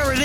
it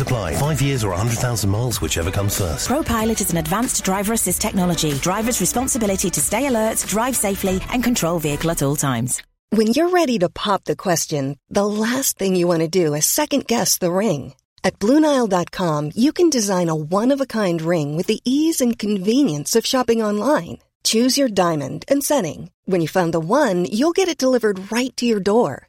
apply. Five years or 100,000 miles, whichever comes first. ProPilot is an advanced driver assist technology. Driver's responsibility to stay alert, drive safely, and control vehicle at all times. When you're ready to pop the question, the last thing you want to do is second guess the ring. At Bluenile.com, you can design a one of a kind ring with the ease and convenience of shopping online. Choose your diamond and setting. When you find the one, you'll get it delivered right to your door.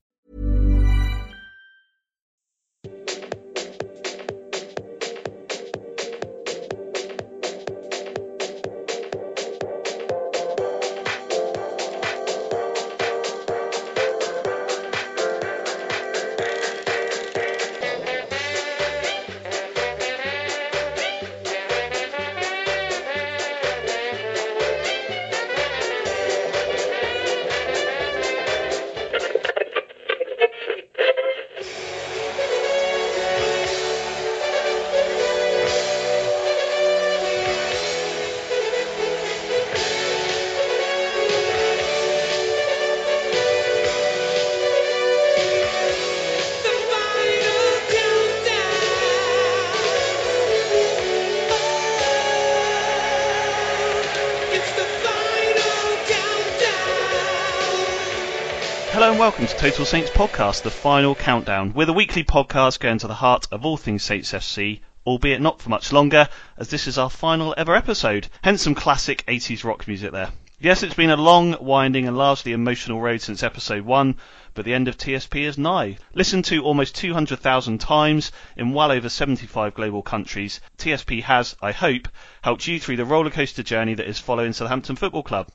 Total Saints Podcast, the final countdown. We're the weekly podcast going to the heart of all things Saints FC, albeit not for much longer, as this is our final ever episode. Hence some classic 80s rock music there. Yes, it's been a long, winding, and largely emotional road since episode 1, but the end of TSP is nigh. Listened to almost 200,000 times in well over 75 global countries, TSP has, I hope, helped you through the rollercoaster journey that is following Southampton Football Club.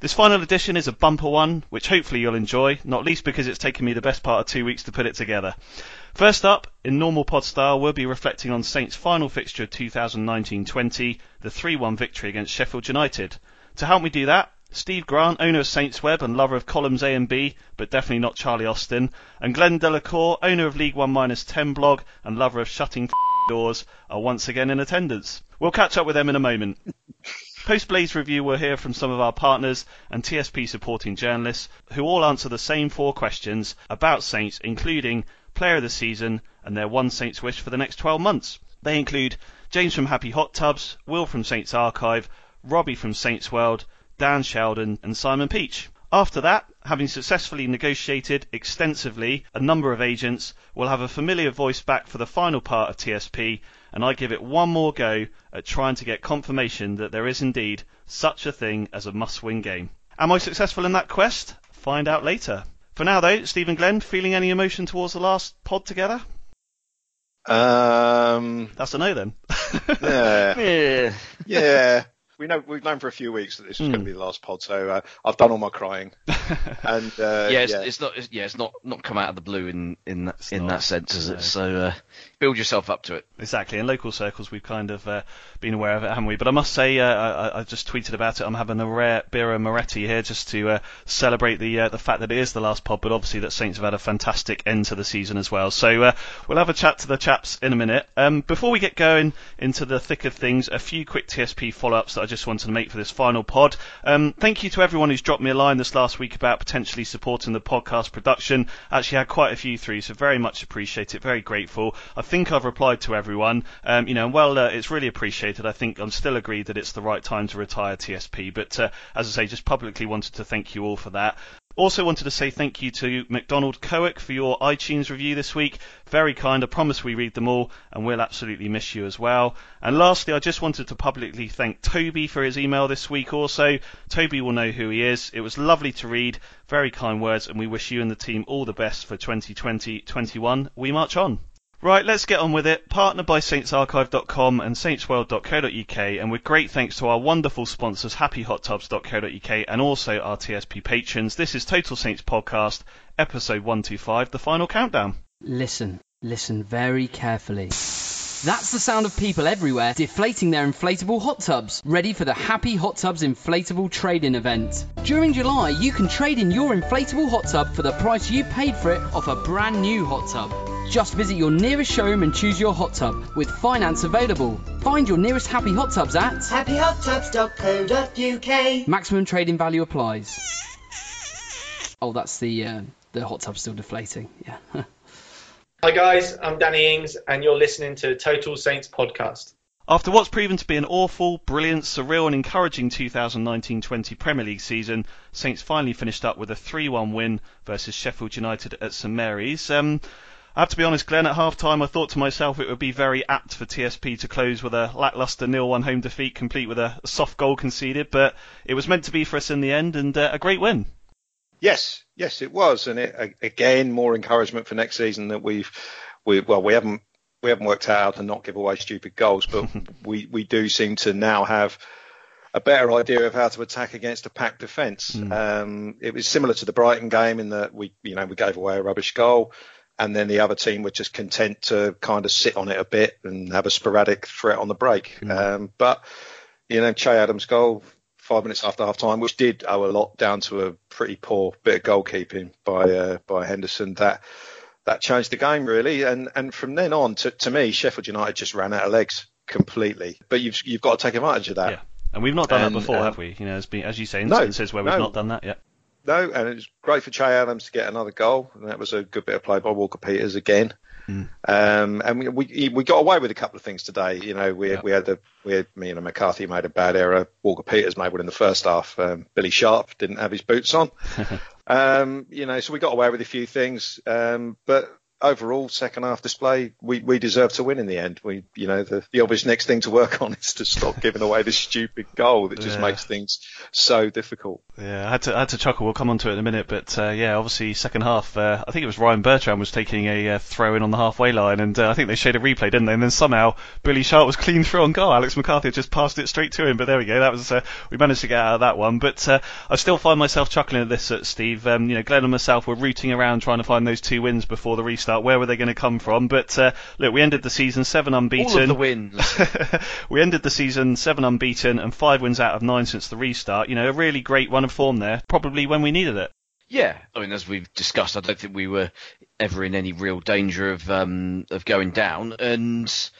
This final edition is a bumper one, which hopefully you'll enjoy, not least because it's taken me the best part of two weeks to put it together. First up, in normal pod style, we'll be reflecting on Saints' final fixture of 2019-20, the 3-1 victory against Sheffield United. To help me do that, Steve Grant, owner of Saints Web and lover of columns A and B, but definitely not Charlie Austin, and Glenn Delacour, owner of League One Minus 10 blog and lover of shutting doors, are once again in attendance. We'll catch up with them in a moment. Post Blades review, we'll hear from some of our partners and TSP supporting journalists who all answer the same four questions about Saints, including player of the season and their one Saints wish for the next 12 months. They include James from Happy Hot Tubs, Will from Saints Archive, Robbie from Saints World, Dan Sheldon, and Simon Peach. After that, having successfully negotiated extensively a number of agents, we'll have a familiar voice back for the final part of TSP, and I give it one more go at trying to get confirmation that there is indeed such a thing as a must-win game. Am I successful in that quest? Find out later. For now, though, Stephen Glenn, feeling any emotion towards the last pod together? Um, That's a no then. yeah, Yeah. yeah. We know we've known for a few weeks that this was Hmm. going to be the last pod, so uh, I've done all my crying. And uh, yeah, it's, yeah, it's not. It's, yeah, it's not not come out of the blue in in that in not, that sense, is no. it? So uh, build yourself up to it. Exactly. In local circles, we've kind of uh, been aware of it, haven't we? But I must say, uh, I, I just tweeted about it. I'm having a rare Birra Moretti here just to uh, celebrate the uh, the fact that it is the last pod, but obviously that Saints have had a fantastic end to the season as well. So uh, we'll have a chat to the chaps in a minute. Um, before we get going into the thick of things, a few quick TSP follow-ups that I just wanted to make for this final pod. Um, thank you to everyone who's dropped me a line this last week about potentially supporting the podcast production. Actually had quite a few through, so very much appreciate it. Very grateful. I think I've replied to everyone. Um, you know, well, uh, it's really appreciated. I think I'm still agreed that it's the right time to retire TSP. But uh, as I say, just publicly wanted to thank you all for that. Also wanted to say thank you to McDonald Coick for your iTunes review this week. Very kind. I promise we read them all and we'll absolutely miss you as well. And lastly, I just wanted to publicly thank Toby for his email this week also. Toby will know who he is. It was lovely to read. Very kind words and we wish you and the team all the best for 2020-21. We march on. Right, let's get on with it. Partnered by saintsarchive.com and saintsworld.co.uk, and with great thanks to our wonderful sponsors, happyhottubs.co.uk, and also our TSP patrons, this is Total Saints Podcast, episode 125, the final countdown. Listen, listen very carefully. That's the sound of people everywhere deflating their inflatable hot tubs, ready for the Happy Hot Tubs Inflatable Trade-In event. During July, you can trade in your inflatable hot tub for the price you paid for it off a brand new hot tub. Just visit your nearest showroom and choose your hot tub with finance available. Find your nearest Happy Hot Tubs at happyhottubs.co.uk. maximum trading value applies. Oh, that's the uh, the hot tub still deflating. Yeah. Hi guys, I'm Danny Ings, and you're listening to Total Saints podcast. After what's proven to be an awful, brilliant, surreal, and encouraging 2019-20 Premier League season, Saints finally finished up with a 3-1 win versus Sheffield United at St Mary's. Um, I have to be honest, Glenn, at half time I thought to myself it would be very apt for TSP to close with a lacklustre nil-1 home defeat, complete with a soft goal conceded, but it was meant to be for us in the end, and uh, a great win. Yes, yes, it was, and it, again more encouragement for next season that we've, we well, we haven't we haven't worked out how to not give away stupid goals, but we we do seem to now have a better idea of how to attack against a packed defence. Mm. Um, it was similar to the Brighton game in that we you know we gave away a rubbish goal. And then the other team were just content to kind of sit on it a bit and have a sporadic threat on the break. Mm. Um, but, you know, Che Adams' goal five minutes after half time, which did owe a lot down to a pretty poor bit of goalkeeping by uh, by Henderson. That that changed the game really, and and from then on, to, to me, Sheffield United just ran out of legs completely. But you've you've got to take advantage of that. Yeah. And we've not done And, that before, um, have we? You know, been, as you say, No, instances where we've no. not done that yet. No, and it was great for Che Adams to get another goal, and that was a good bit of play by Walker Peters again. Mm. Um, and we, we we got away with a couple of things today. You know, we we had the we had me and McCarthy made a bad error. Walker Peters made one in the first half. Um, Billy Sharp didn't have his boots on. um, you know, so we got away with a few things. Um, but overall, second half display, we, we deserve to win in the end. We, you know, the, the obvious next thing to work on is to stop giving away this stupid goal that just Yeah. makes things so difficult. Yeah, I had to I had to chuckle. We'll come on to it in a minute, but uh, yeah, obviously second half. Uh, I think it was Ryan Bertrand was taking a uh, throw in on the halfway line, and uh, I think they showed a replay, didn't they? And then somehow Billy Sharp was clean through on goal. Alex McCarthy had just passed it straight to him, but there we go. That was uh, we managed to get out of that one. But uh, I still find myself chuckling at this, Steve. Um, you know, Glenn and myself were rooting around trying to find those two wins before the restart. Where were they going to come from? But uh, look, we ended the season seven unbeaten. All of the wins. we ended the season seven unbeaten and five wins out of nine since the restart. You know, a really great run of form there, probably when we needed it. Yeah, I mean, as we've discussed, I don't think we were ever in any real danger of um, of going down, and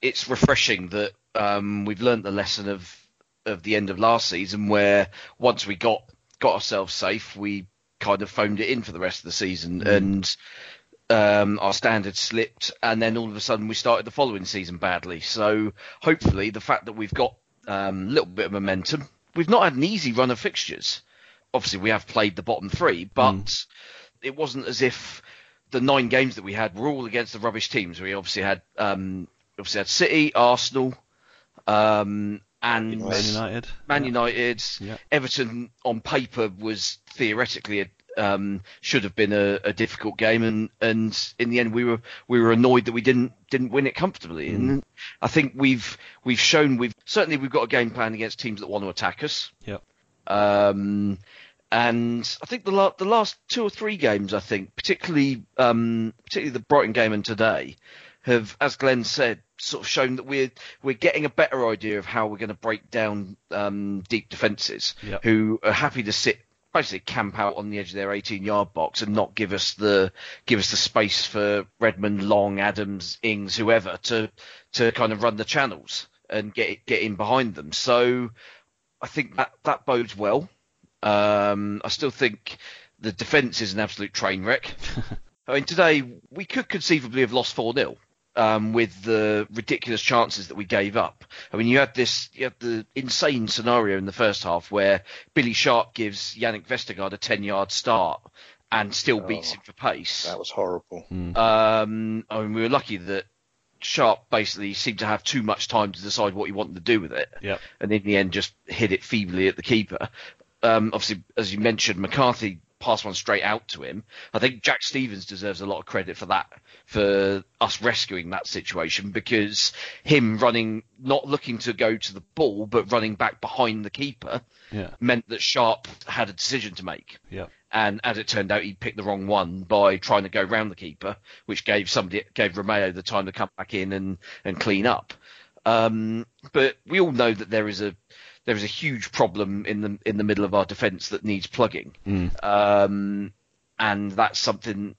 it's refreshing that um, we've learnt the lesson of of the end of last season, where once we got got ourselves safe, we kind of phoned it in for the rest of the season, and um, our standards slipped, and then all of a sudden we started the following season badly. So hopefully, the fact that we've got um, a little bit of momentum, we've not had an easy run of fixtures. Obviously, we have played the bottom three, but it wasn't as if the nine games that we had were all against the rubbish teams. We obviously had um, obviously had City, Arsenal, um, and Man United. Man United, Yeah. Everton on paper was theoretically a, um, should have been a, a difficult game, and, and in the end we were we were annoyed that we didn't didn't win it comfortably. And I think we've we've shown we've certainly we've got a game plan against teams that want to attack us. Yep. Um, and I think the la- the last two or three games, I think, particularly um, particularly the Brighton game and today, have, as Glenn said, sort of shown that we're we're getting a better idea of how we're going to break down um, deep defences, Yep. who are happy to sit basically camp out on the edge of their 18 yard box and not give us the give us the space for Redmond, Long, Adams, Ings, whoever to to kind of run the channels and get get in behind them. So I think that that bodes well. Um, I still think the defence is an absolute train wreck. I mean, today we could conceivably have lost 4 0. Um, with the ridiculous chances that we gave up. I mean, you had this, you had the insane scenario in the first half where Billy Sharp gives Jannik Vestergaard a 10 yard start and still beats Oh, him for pace. That was horrible. Um, I mean, we were lucky that Sharp basically seemed to have too much time to decide what he wanted to do with it. Yep. And in the end, just hit it feebly at the keeper. Um, obviously, as you mentioned, McCarthy passed one straight out to him. I think Jack Stephens deserves a lot of credit for that, for us rescuing that situation because him running, not looking to go to the ball, but running back behind the keeper Yeah. meant that Sharp had a decision to make. Yeah. And as it turned out, he picked the wrong one by trying to go round the keeper, which gave somebody gave Romeo the time to come back in and, and clean up. Um, but we all know that there is a there is a huge problem in the in the middle of our defence that needs plugging, um, and that's something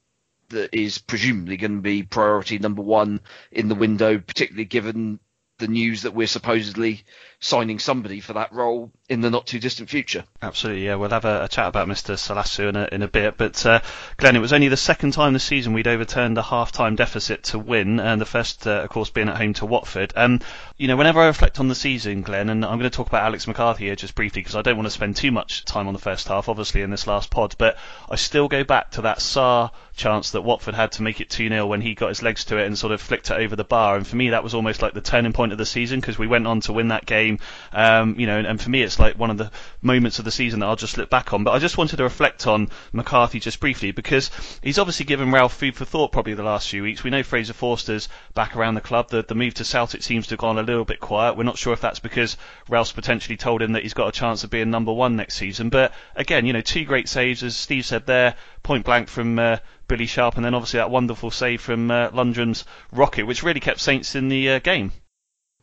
that is presumably going to be priority number one in the window, particularly given the news that we're supposedly signing somebody for that role in the not too distant future. Absolutely, yeah. We'll have a, a chat about Mr. Salisu in a, in a bit. But, uh, Glenn, it was only the second time this season we'd overturned a half-time deficit to win, and the first, uh, of course, being at home to Watford. Um, you know, whenever I reflect on the season, Glenn, and I'm going to talk about Alex McCarthy here just briefly because I don't want to spend too much time on the first half, obviously, in this last pod, but I still go back to that Sarr chance that Watford had to make it 2-0 when he got his legs to it and sort of flicked it over the bar. And for me, that was almost like the turning point of the season because we went on to win that game. Um, you know, and, and for me, it's like one of the moments of the season that I'll just look back on. But I just wanted to reflect on McCarthy just briefly because he's obviously given Ralph food for thought probably the last few weeks. We know Fraser Forster's back around the club. The, the move to Celtic seems to have gone a little bit quiet. We're not sure if that's because Ralph's potentially told him that he's got a chance of being number one next season. But again, you know, two great saves, as Steve said there, point blank from uh, Billy Sharp, and then obviously that wonderful save from uh, Lundstram's rocket, which really kept Saints in the uh, game.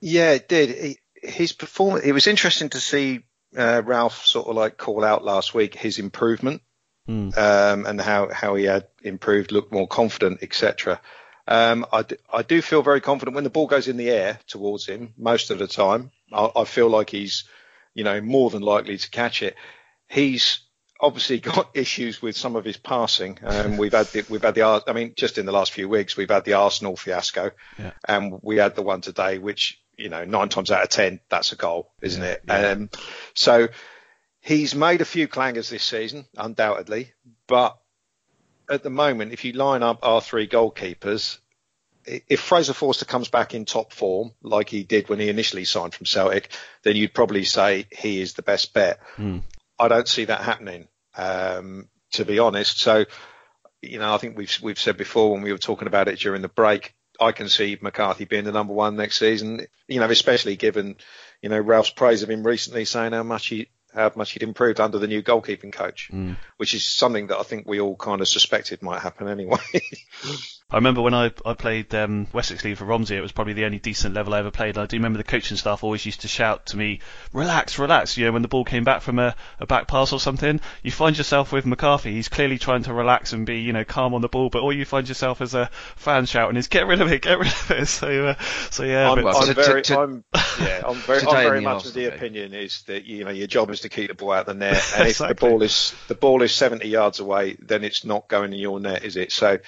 Yeah, it did. He, his performance. It was interesting to see uh, Ralph sort of like call out last week his improvement Mm. um, and how how he had improved, looked more confident, etc. Um, I, d- I do feel very confident when the ball goes in the air towards him most of the time. I, I feel like he's, you know, more than likely to catch it. He's obviously got issues with some of his passing. Um, we've had the, we've had the I mean, just in the last few weeks, we've had the Arsenal fiasco, Yeah. and we had the one today, which you know, nine times out of ten, that's a goal, isn't it? Um, so he's made a few clangers this season, undoubtedly, but at the moment, if you line up our three goalkeepers, if Fraser Forster comes back in top form, like he did when he initially signed from Celtic, then you'd probably say he is the best bet. I don't see that happening, um, to be honest. So, you know, I think we've we've said before when we were talking about it during the break. I can see McCarthy being the number one next season. You know, especially given you know Ralph's praise of him recently, saying how much he how much he'd improved under the new goalkeeping coach, mm. which is something that I think we all kind of suspected might happen anyway. I remember when I, I played um, Wessex League for Romsey, it was probably the only decent level I ever played. I do remember the coaching staff always used to shout to me, relax, relax. You know, when the ball came back from a, a back pass or something, you find yourself with McCarthy. He's clearly trying to relax and be, you know, calm on the ball, but all you find yourself as a fan shouting is, get rid of it, get rid of it. So, uh, so yeah. I'm, but, I'm to- very, to- I'm, yeah, I'm very, I'm very much of the game. opinion is that you know your job is to keep the ball out of the net, and if the ball is the ball is 70 yards away, then it's not going in your net, is it? So,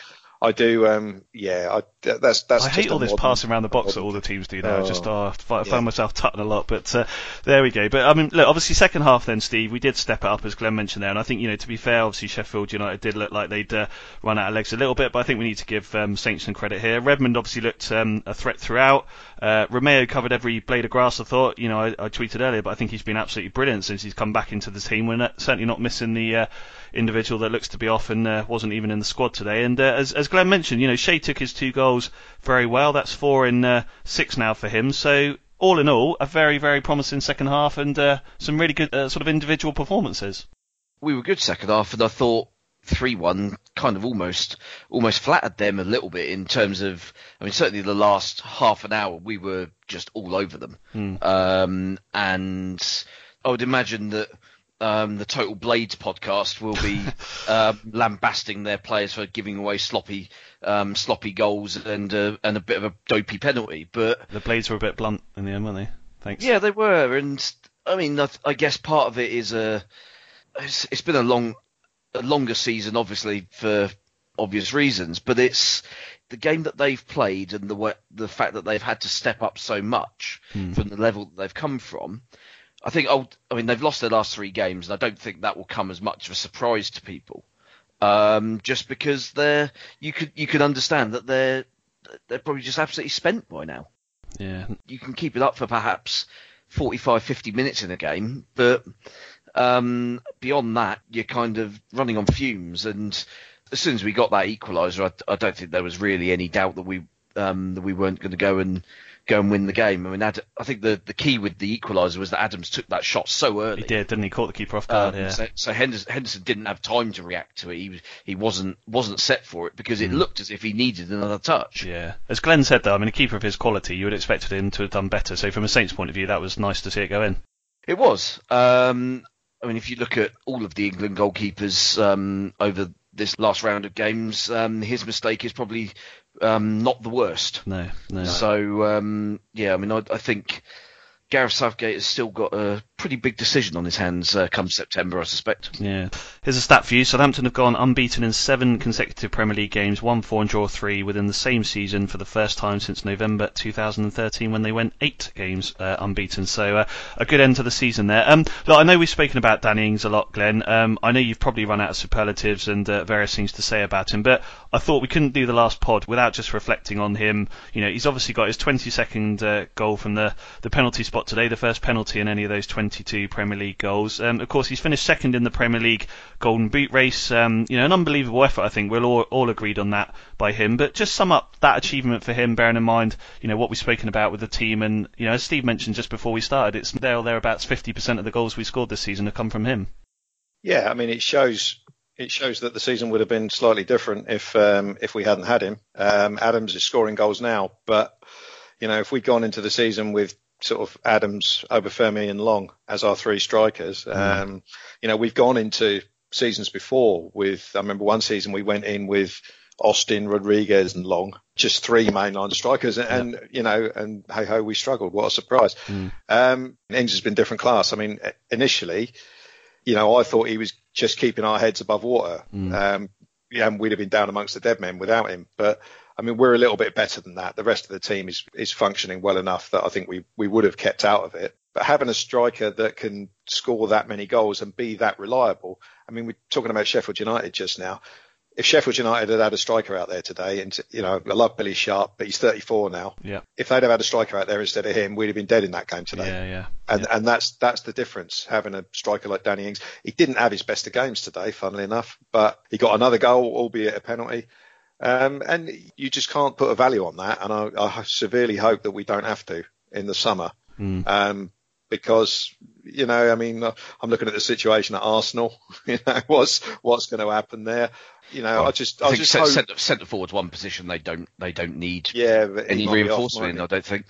I do, um, yeah, I, that's that's. I hate all this modern- passing around the box that all the teams do now. I just Oh, uh, fi- yeah. found myself tutting a lot, but uh, there we go. But I mean, look, obviously second half then, Steve, we did step it up as Glenn mentioned there, and I think you know to be fair, obviously Sheffield United did look like they'd uh, run out of legs a little bit, but I think we need to give um, Saints some credit here. Redmond obviously looked um, a threat throughout. Uh, Romeo covered every blade of grass. I thought, you know, I, I tweeted earlier, but I think he's been absolutely brilliant since he's come back into the team. We're not, certainly not missing the. Individual that looks to be off and uh, wasn't even in the squad today. And uh, as, as Glenn mentioned, you know, Che took his two goals very well. That's four in uh, six now for him. So all in all, a very, very promising second half and uh, some really good uh, sort of individual performances. we were good second half, and I thought three one kind of almost almost flattered them a little bit in terms of. I mean, certainly the last half an hour we were just all over them, um, and I would imagine that. Um, the Total Blades podcast will be um lambasting their players for giving away sloppy, um, sloppy goals and uh, and a bit of a dopey penalty. But The blades were a bit blunt in the end, weren't they? Thanks. yeah, they were, and I mean, I, I guess part of it is a. It's, it's been a long, a longer season, obviously for obvious reasons, but it's the game that they've played and the the fact that they've had to step up so much Hmm. from the level that they've come from. I think, oh, I mean, they've lost their last three games, and I don't think that will come as much of a surprise to people. Um, just because they're, you could you could understand that they're they're probably just absolutely spent by now. Yeah, You can keep it up for perhaps 45, 50 minutes in a game, but um, beyond that, you're kind of running on fumes. And as soon as we got that equaliser, I, I don't think there was really any doubt that we um, that we weren't going to go and go and win the game. I mean, Ad, I think the, the key with the equaliser was that Adams took that shot so early. he did, didn't he? Caught the keeper off guard. Um, yeah. So, so Henderson, Henderson didn't have time to react to it. He he wasn't wasn't set for it because it looked as if he needed another touch. Yeah, as Glenn said though, I mean, a keeper of his quality, you would have expected him to have done better. So from a Saints point of view, that was nice to see it go in. It was. Um, I mean, if you look at all of the England goalkeepers um, over this last round of games, um, his mistake is probably um, not the worst. No, no. So um, yeah, I mean, I, I think Gareth Southgate has still got a pretty big decision on his hands uh, come September, I suspect. Yeah. Here's a stat for you. Southampton have gone unbeaten in seven consecutive Premier League games, one four and draw three within the same season for the first time since November 2013 when they went eight games uh, unbeaten. So uh, a good end to the season there. Um, look, I know we've spoken about Danny Ings a lot, Glenn. Um, I know you've probably run out of superlatives and uh, various things to say about him, but I thought we couldn't do the last pod without just reflecting on him. You know, he's obviously got his 22nd uh, goal from the, the penalty spot today, the first penalty in any of those 22 Premier League goals. Um, of course, he's finished second in the Premier League Golden Boot race. Um, you know, an unbelievable effort. I think we're all, all agreed on that by him. But just sum up that achievement for him, bearing in mind, you know, what we've spoken about with the team, and you know, as Steve mentioned just before we started, it's there or thereabouts 50% of the goals we scored this season have come from him. Yeah, I mean, it shows it shows that the season would have been slightly different if um, if we hadn't had him. Um, Adams is scoring goals now, but you know, if we'd gone into the season with sort of Adams, Obafemi, and Long as our three strikers, um, you know, we've gone into seasons before with. I remember one season we went in with Austin, Rodriguez, and Long, just three mainline strikers, and, and you know, and hey ho, we struggled. What a surprise! Um, Ings has been different class. I mean, initially, you know, I thought he was just keeping our heads above water. Um, yeah, and we'd have been down amongst the dead men without him. But I mean, we're a little bit better than that. The rest of the team is is functioning well enough that I think we we would have kept out of it. But having a striker that can score that many goals and be that reliable, I mean, we're talking about Sheffield United just now. If Sheffield United had had a striker out there today, and you know, I love Billy Sharp, but he's 34 now. Yeah. If they'd have had a striker out there instead of him, we'd have been dead in that game today. Yeah, yeah. And and that's that's the difference having a striker like Danny Ings. He didn't have his best of games today, funnily enough, but he got another goal, albeit a penalty. Um, and you just can't put a value on that. And I, I severely hope that we don't have to in the summer, um, because you know, I mean, I'm looking at the situation at Arsenal. You know, what's what's going to happen there? You know, I just I I, just hope. centre, centre forward's one position they don't they don't need yeah, any off, reinforcement. he? I don't think.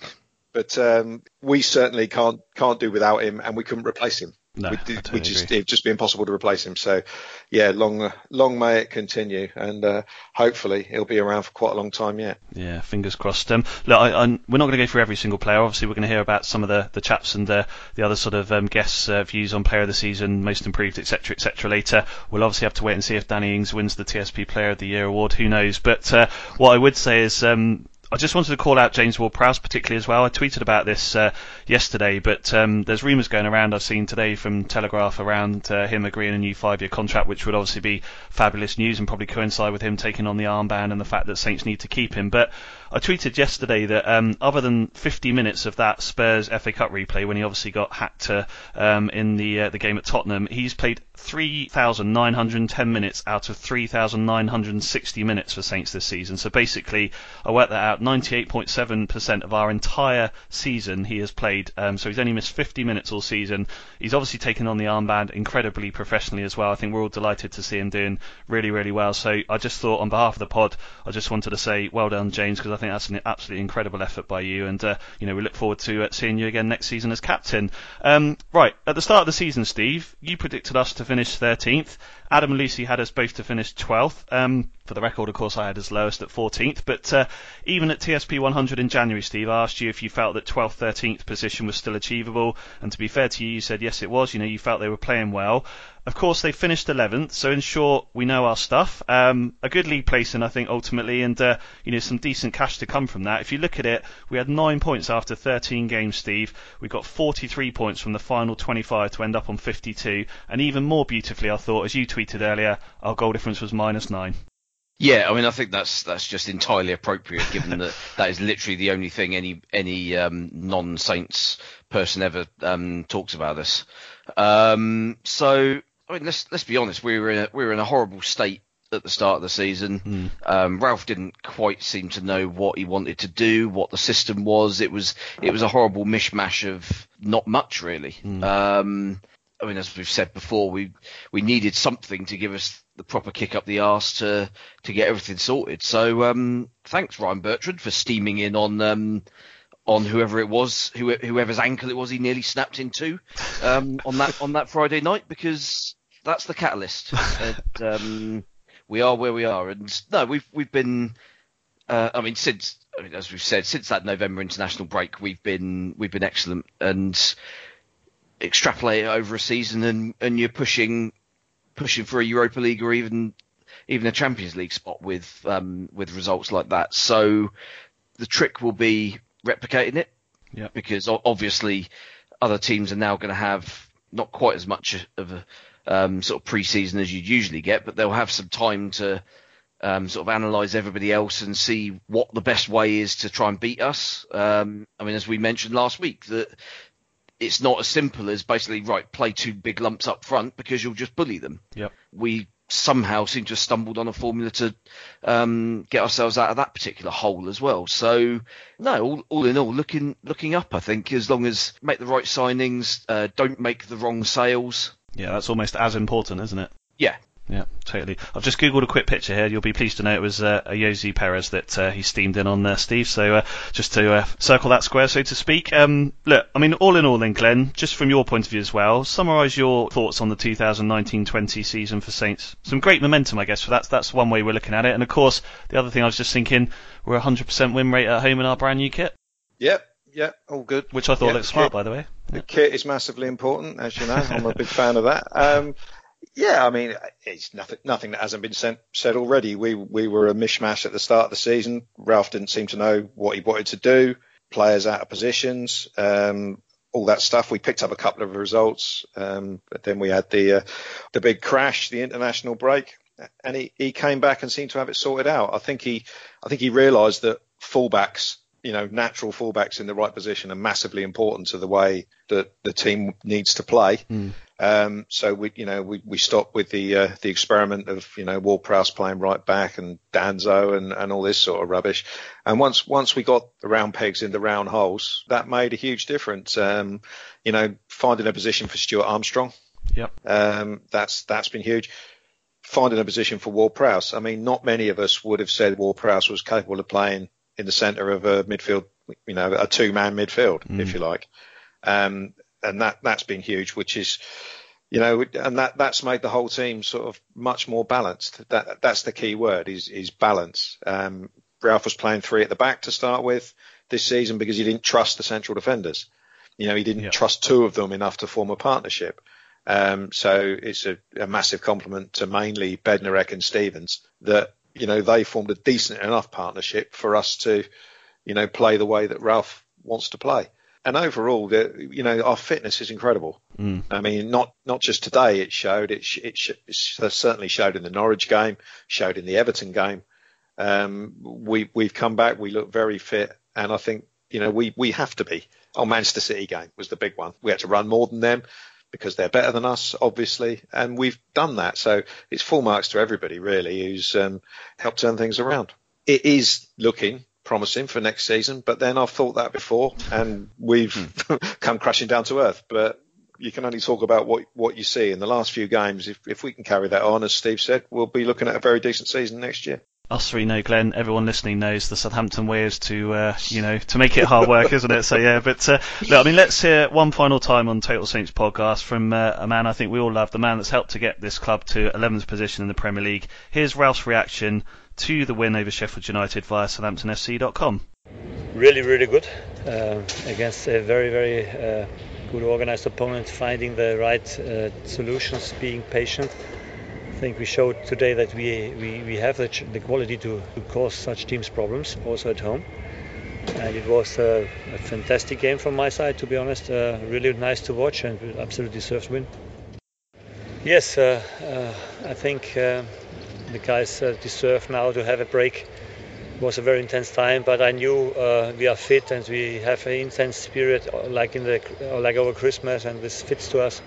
but um, we certainly can't can't do without him, and we couldn't replace him. No, we, I we totally just it'd just be impossible to replace him. So, yeah, long long may it continue, and uh, hopefully he'll be around for quite a long time yet. Yeah, fingers crossed. Um, look, I, I, we're not going to go through every single player. Obviously, we're going to hear about some of the, the chaps and uh, the other sort of um, guests' uh, views on player of the season, most improved, etc., etc. Later, we'll obviously have to wait and see if Danny Ings wins the TSP Player of the Year award. Who knows? But uh, what I would say is. Um, I just wanted to call out James Ward-Prowse particularly as well. I tweeted about this uh, yesterday, but um, there's rumours going around I've seen today from Telegraph around uh, him agreeing a new five-year contract, which would obviously be fabulous news and probably coincide with him taking on the armband and the fact that Saints need to keep him. But I tweeted yesterday that um, other than 50 minutes of that Spurs FA Cup replay when he obviously got hacked uh, um, in the uh, the game at Tottenham, he's played 3,910 minutes out of 3,960 minutes for Saints this season. So basically, I worked that out. 98.7% of our entire season he has played. Um, so he's only missed 50 minutes all season. He's obviously taken on the armband incredibly professionally as well. I think we're all delighted to see him doing really, really well. So I just thought, on behalf of the pod, I just wanted to say well done, James, because I think that's an absolutely incredible effort by you. And uh, you know, we look forward to uh, seeing you again next season as captain. Um, right at the start of the season, Steve, you predicted us to finish 13th. Adam and Lucy had us both to finish 12th. Um, For the record, of course, I had as lowest at 14th. But uh, even at TSP 100 in January, Steve, I asked you if you felt that 12th, 13th position was still achievable. And to be fair to you, you said yes, it was. You know, you felt they were playing well. Of course, they finished 11th, so in short, we know our stuff. Um, a good league placing, I think, ultimately, and uh, you know some decent cash to come from that. If you look at it, we had nine points after 13 games, Steve. We got 43 points from the final 25 to end up on 52, and even more beautifully, I thought, as you tweeted earlier, our goal difference was minus nine. Yeah, I mean, I think that's that's just entirely appropriate, given that that is literally the only thing any any um, non-Saints person ever um, talks about us. Um, so I mean, let's let's be honest. We were in a, we were in a horrible state at the start of the season. Mm. Um, Ralph didn't quite seem to know what he wanted to do, what the system was. It was it was a horrible mishmash of not much really. Mm. I mean, as we've said before, we we needed something to give us the proper kick up the arse to to get everything sorted. So um, thanks, Ryan Bertrand, for steaming in on um, on whoever it was, who, whoever's ankle it was, he nearly snapped into um, on that on that Friday night because that's the catalyst. and, um, we are where we are, and no, we've we've been. Uh, I mean, since I mean, as we've said, since that November international break, we've been we've been excellent, and extrapolate it over a season, and, and you're pushing pushing for a Europa League or even even a Champions League spot with um, with results like that. So the trick will be replicating it. Yeah. Because obviously other teams are now going to have not quite as much of a um, sort of pre-season as you'd usually get, but they'll have some time to um, sort of analyse everybody else and see what the best way is to try and beat us. Um, I mean, as we mentioned last week, that it's not as simple as basically right play two big lumps up front because you'll just bully them. Yep. We somehow seem to have stumbled on a formula to um, get ourselves out of that particular hole as well. So no, all, all, in all, looking looking up. I think as long as make the right signings, uh, don't make the wrong sales. Yeah, that's almost as important, isn't it? Yeah, yeah, totally. I've just googled a quick picture here. You'll be pleased to know it was uh, Ayoze Perez that uh, he steamed in on there, Steve. So uh, just to uh, circle that square, so to speak. Um, look, I mean, all in all, then, Glenn, just from your point of view as well, summarise your thoughts on the 2019-20 season for Saints. Some great momentum, I guess. For that's that's one way we're looking at it. And of course, the other thing I was just thinking, we're 100% win rate at home in our brand new kit. Yep, yeah, all good. Which I thought yep, looked smart, kit, by the way. The kit is massively important, as you know. I'm a big fan of that. Um, yeah, I mean, it's nothing, nothing that hasn't been sent, said already. We we were a mishmash at the start of the season. Ralph didn't seem to know what he wanted to do. Players out of positions, um, all that stuff. We picked up a couple of results, um, but then we had the uh, the big crash, the international break, and he, he came back and seemed to have it sorted out. I think he I think he realised that fullbacks you know, natural fullbacks in the right position are massively important to the way that the team needs to play. Mm. Um, so we, you know, we, we stopped with the uh, the experiment of you know Ward-Prowse playing right back and Danso and, and all this sort of rubbish. And once once we got the round pegs in the round holes, that made a huge difference. Um, you know, finding a position for Stuart Armstrong. Yep. Um, that's that's been huge. Finding a position for Ward-Prowse. I mean, not many of us would have said Ward-Prowse was capable of playing in the centre of a midfield, you know, a two-man midfield, mm. if you like. Um, and that that's been huge, which is, you know, and that that's made the whole team sort of much more balanced. That that's the key word is is balance. Um, Ralph was playing three at the back to start with this season because he didn't trust the central defenders. You know, he didn't yeah. trust two of them enough to form a partnership. Um, so it's a, a massive compliment to mainly Bednarek and Stephens that you know, they formed a decent enough partnership for us to, you know, play the way that Ralph wants to play. And overall, the, you know, our fitness is incredible. Mm. I mean, not not just today. It showed. It, it, it certainly showed in the Norwich game. Showed in the Everton game. Um, we we've come back. We look very fit, and I think you know we we have to be. Oh, Manchester City game was the big one. We had to run more than them because they're better than us, obviously, and we've done that. So it's full marks to everybody really who's um, helped turn things around. It is looking promising for next season, but then I've thought that before, and we've come crashing down to earth. But you can only talk about what what you see in the last few games. If if we can carry that on, as Steve said, we'll be looking at a very decent season next year. us three know Glenn. Everyone listening knows the Southampton way is to, uh, you know, to make it hard work, isn't it? So yeah, but uh, look, I mean, let's hear one final time on Total Saints podcast from uh, a man I think we all love, the man that's helped to get this club to 11th position in the Premier League. Here's Ralph's reaction to the win over Sheffield United via SouthamptonFC.com. Really, really good uh, against a very, very uh, good organised opponent, finding the right uh, solutions, being patient. I think we showed today that we, we, we have the, the quality to, to, cause such teams problems also at home. And it was a, a fantastic game from my side, to be honest. Uh, really nice to watch and absolutely deserved win. Yes, uh, uh, I think uh, the guys uh, deserve now to have a break. It was a very intense time, but I knew uh, we are fit and we have an intense spirit, like in the like over Christmas, and this fits to us.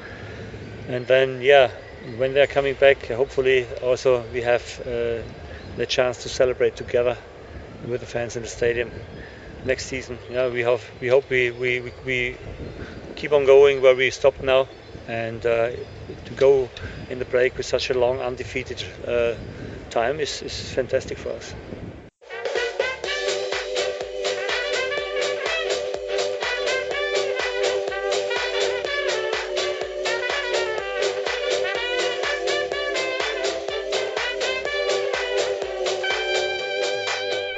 And then, yeah, when they're coming back, hopefully also we have uh, the chance to celebrate together with the fans in the stadium next season. Yeah, we hope we hope we, we, we keep on going where we stopped now, and uh, to go in the break with such a long undefeated uh, time is, is fantastic for us.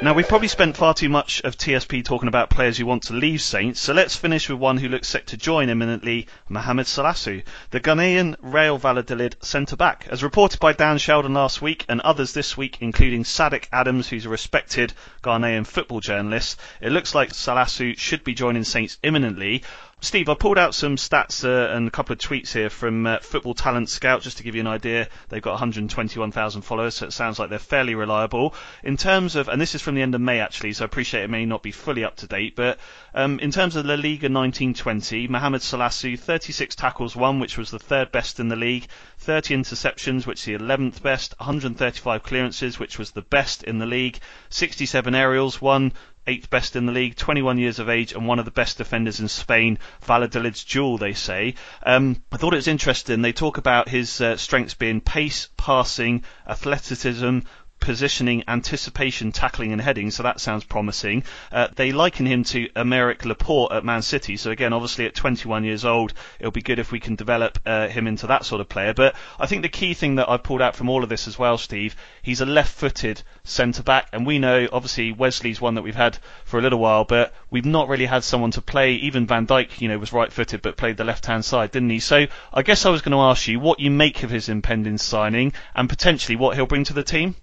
Now, we've probably spent far too much of TSP talking about players who want to leave Saints, so let's finish with one who looks set to join imminently, Mohamed Salisu, the Ghanaian Real Valladolid centre-back. As reported by Dan Sheldon last week and others this week, including Saddick Adams, who's a respected Ghanaian football journalist, it looks like Salisu should be joining Saints imminently. Steve, I pulled out some stats uh, and a couple of tweets here from uh, Football Talent Scout just to give you an idea. They've got 121,000 followers, so it sounds like they're fairly reliable. In terms of, and this is from the end of May actually, so I appreciate it may not be fully up to date, but um, in terms of La Liga 1920, Mohamed Salisu, 36 tackles won, which was the third best in the league, 30 interceptions, which is the 11th best, 135 clearances, which was the best in the league, 67 aerials, one eighth best in the league, 21 years of age, and one of the best defenders in Spain. Valladolid's jewel, they say. Um, I thought it was interesting. They talk about his uh, strengths being pace, passing, athleticism, positioning, anticipation, tackling, and heading. So that sounds promising. Uh, they liken him to Aymeric Laporte at Man City. So again, obviously at 21 years old, it'll be good if we can develop uh, him into that sort of player. But I think the key thing that I've pulled out from all of this as well, Steve, he's a left-footed centre back, and we know obviously Wesley's one that we've had for a little while, but we've not really had someone to play. Even Van Dijk, you know, was right-footed but played the left-hand side, didn't he? So I guess I was going to ask you what you make of his impending signing and potentially what he'll bring to the team.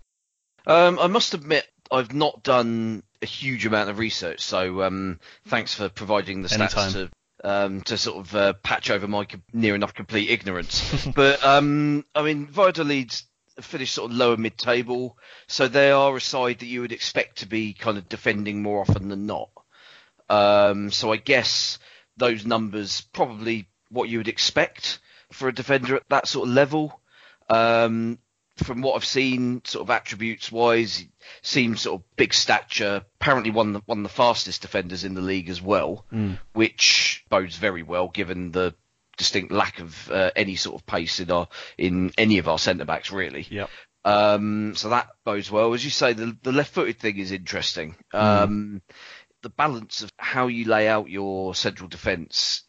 Um, I must admit, I've not done a huge amount of research, so um, thanks for providing the stats Anytime. to um, to sort of uh, patch over my co- near enough complete ignorance. but um, I mean, Valladolid finished sort of lower mid-table, so they are a side that you would expect to be kind of defending more often than not. Um, so I guess those numbers probably what you would expect for a defender at that sort of level. Um, from what I've seen, sort of attributes wise, seems sort of big stature. Apparently, one of the, one of the fastest defenders in the league as well, Mm. which bodes very well given the distinct lack of uh, any sort of pace in our in any of our centre backs really. Yep. Um, so that bodes well. As you say, the the left-footed thing is interesting. Um, the balance of how you lay out your central defence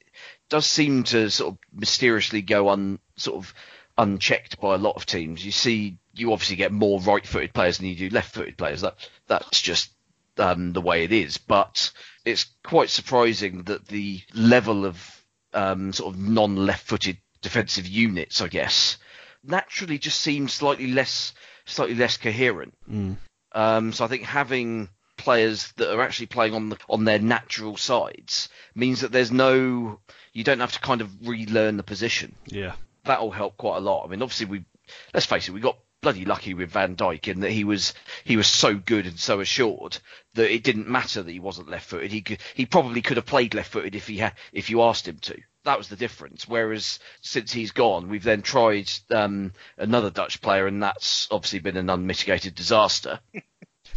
does seem to sort of mysteriously go on sort of unchecked by a lot of teams. You see, you obviously get more right-footed players than you do left-footed players. That that's just um, the way it is. But it's quite surprising that the level of um, sort of non-left-footed defensive units, I guess, naturally just seems slightly less slightly less coherent. Mm. Um, so I think having players that are actually playing on the on their natural sides means that there's no you don't have to kind of relearn the position. Yeah. That'll help quite a lot. I mean, obviously we let's face it, we got bloody lucky with Van Dijk in that he was he was so good and so assured that it didn't matter that he wasn't left-footed. He could he probably could have played left-footed if he had if you asked him to. That was the difference. Whereas since he's gone, we've then tried um, another Dutch player, and that's obviously been an unmitigated disaster.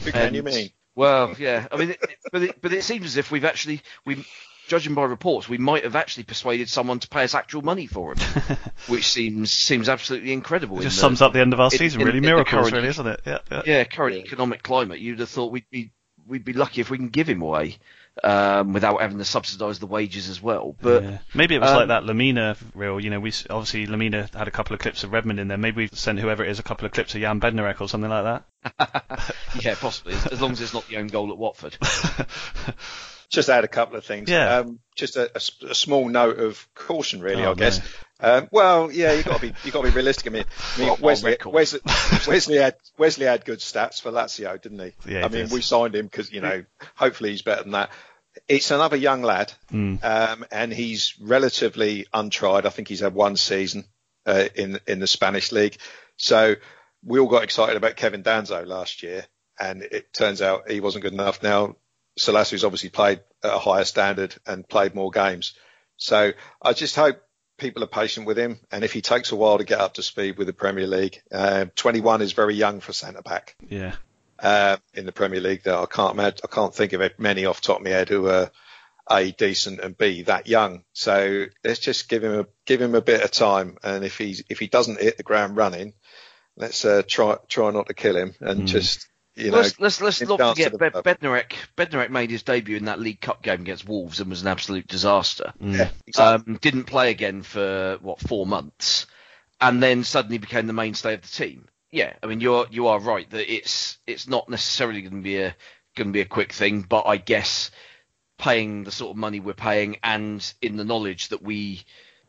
Who can you mean? Well, yeah. I mean, it, it- but it, but it seems as if we've actually we judging by reports, we might have actually persuaded someone to pay us actual money for him, which seems seems absolutely incredible. It just the, sums up the end of our season, in- really. in Miracles, current- really, isn't it? Yeah, yeah. Yeah, current economic climate, you'd have thought we'd be we'd be lucky if we can give him away um, without having to subsidise the wages as well. But Yeah. maybe it was um, like that Lemina reel. You know, we obviously Lemina had a couple of clips of Redmond in there. Maybe we sent whoever it is a couple of clips of Jan Bednarek or something like that. yeah, possibly as long as it's not the own goal at Watford. Just add a couple of things. Yeah. Um, just a small note of caution, really. Oh, I guess. Um, well, yeah, you got to be you got to be realistic. I mean, I mean Well, Wesley. Wesley, Wesley had Wesley had good stats for Lazio, didn't he? Yeah, I mean, we signed him because you know, hopefully he's better than that. It's another young lad, Mm. um, and he's relatively untried. I think he's had one season uh, in in the Spanish league. So we all got excited about Kevin Danso last year, and it turns out he wasn't good enough. Now Salisu's obviously played at a higher standard and played more games. So I just hope people are patient with him, and if he takes a while to get up to speed with the Premier League, uh, 21 is very young for centre back Yeah. uh, in the Premier League. That I can't imagine, I can't think of many off the top of my head who are a decent and b that young. So let's just give him a give him a bit of time, and if he's if he doesn't hit the ground running, let's uh, try try not to kill him and Mm. just you know. let's let's, let's not forget the Be- Bednarek. Bednarek made his debut in that League Cup game against Wolves and was an absolute disaster. Yeah, exactly. Um, didn't play again for what four months, and then suddenly became the mainstay of the team. Yeah, I mean you're you are right that it's it's not necessarily going to be a going to be a quick thing, but I guess paying the sort of money we're paying and in the knowledge that we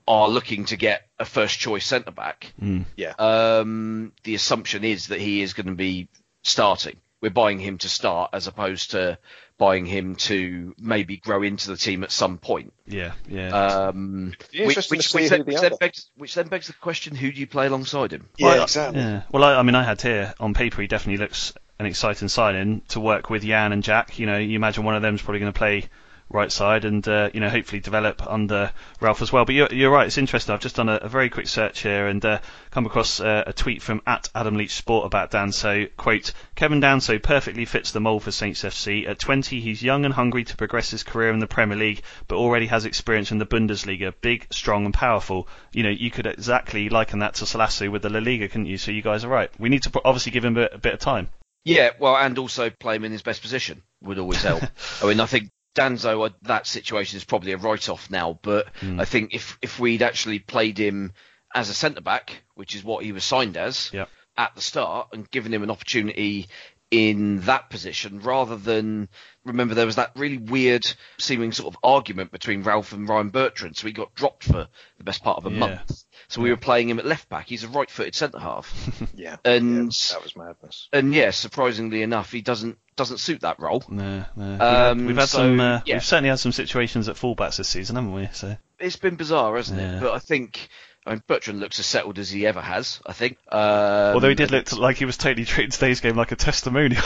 are looking to get a first choice centre back, Mm. yeah. um, the assumption is that he is going to be starting. We're buying him to start as opposed to buying him to maybe grow into the team at some point. Yeah. Yeah. Um, which, which, which, then, which, then begs, which then begs the question: Who do you play alongside him? Yeah, Well, exactly. Yeah. Well, I, I mean, I had here on paper. He definitely looks an exciting signing to work with Jan and Jack. You know, you imagine one of them's probably going to play right side and uh, you know hopefully develop under Ralph as well. But you're, you're right. It's interesting. I've just done a, a very quick search here and uh, come across uh, a tweet from at Adam Leach Sport about Danso. Quote: Kevin Danso perfectly fits the mould for Saints FC. At 20, he's young and hungry to progress his career in the Premier League, but already has experience in the Bundesliga. Big, strong, and powerful. You know, you could exactly liken that to Salisu with the La Liga, couldn't you? So you guys are right. We need to obviously give him a, a bit of time. Yeah, well, and also play him in his best position would always help. I mean, I think Danso, uh, that situation is probably a write-off now, but I think if if we'd actually played him as a centre back, which is what he was signed as at the start, and given him an opportunity in that position, rather than remember there was that really weird seeming sort of argument between Ralph and Ryan Bertrand, so he got dropped for the best part of a Yeah. month. So we were playing him at left back. He's a right-footed centre half. Yeah, And- yeah, that was madness. and yeah, surprisingly enough, he doesn't doesn't suit that role. No, no. We've Um, had, we've had so, some. Uh, yeah. We've certainly had some situations at fullbacks this season, haven't we? So It's been bizarre, hasn't Yeah. it? But I think I mean, Bertrand looks as settled as he ever has. I think. Um, although he did look like he was totally treating today's game like a testimonial.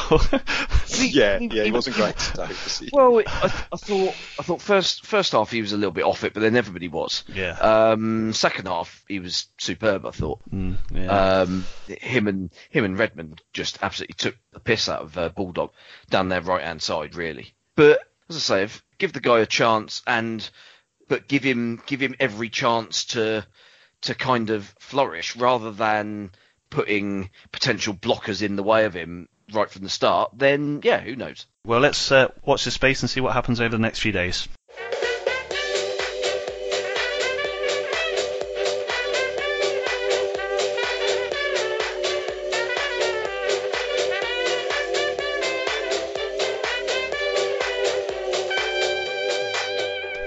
Yeah, yeah, he wasn't great today. was he? Well, I, I thought I thought first first half he was a little bit off it, but then everybody was. yeah. Um, second half he was superb. I thought. Mm, yeah. Um, him and him and Redmond just absolutely took the piss out of uh, Baldock down their right hand side, really. But as I say, if, give the guy a chance and but give him give him every chance to to kind of flourish rather than putting potential blockers in the way of him right from the start. Then yeah, who knows? well, let's uh, watch the space and see what happens over the next few days.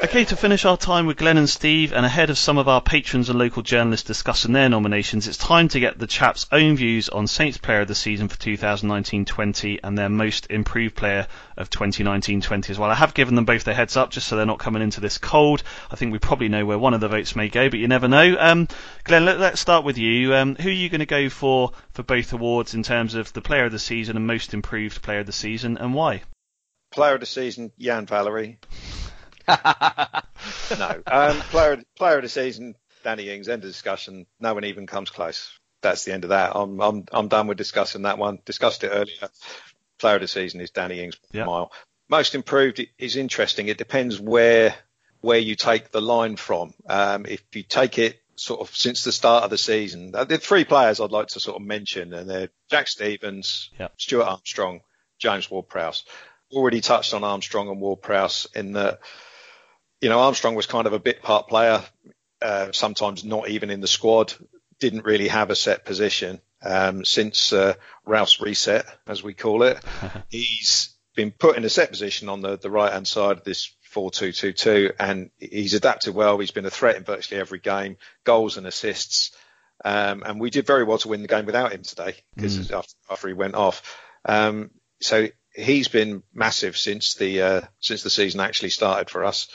Okay, to finish our time with Glenn and Steve, and ahead of some of our patrons and local journalists discussing their nominations, it's time to get the chaps' own views on Saints Player of the Season for 2019-20 and their Most Improved Player of 2019-20 as well. I have given them both their heads up just so they're not coming into this cold. I think we probably know where one of the votes may go, but you never know. Um, Glenn, let, us start with you. Um, who are you going to go for for both awards in terms of the Player of the Season and Most Improved Player of the Season, and why? Player of the season, Yan Valery. no. Um, player, player of the season, Danny Ings. End of discussion. No one even comes close. That's the end of that. I'm I'm I'm done with discussing that one. Discussed it earlier. Player of the season is Danny Ings. Yeah. Mile. Most improved is interesting. It depends where where you take the line from. Um, if you take it sort of since the start of the season, uh, the three players I'd like to sort of mention, and they're Jack Stephens, Yep. Stuart Armstrong, James Ward-Prowse. Already touched on Armstrong and Ward-Prowse in that, you know, Armstrong was kind of a bit part player, uh, sometimes not even in the squad, didn't really have a set position. Um, since uh, Ralph's reset, as we call it, he's been put in a set position on the, the right hand side of this 4-2-2-2 and he's adapted well. He's been a threat in virtually every game, goals and assists. Um, and we did very well to win the game without him today because after, after he went off. Um, so he's been massive since the uh, since the season actually started for us.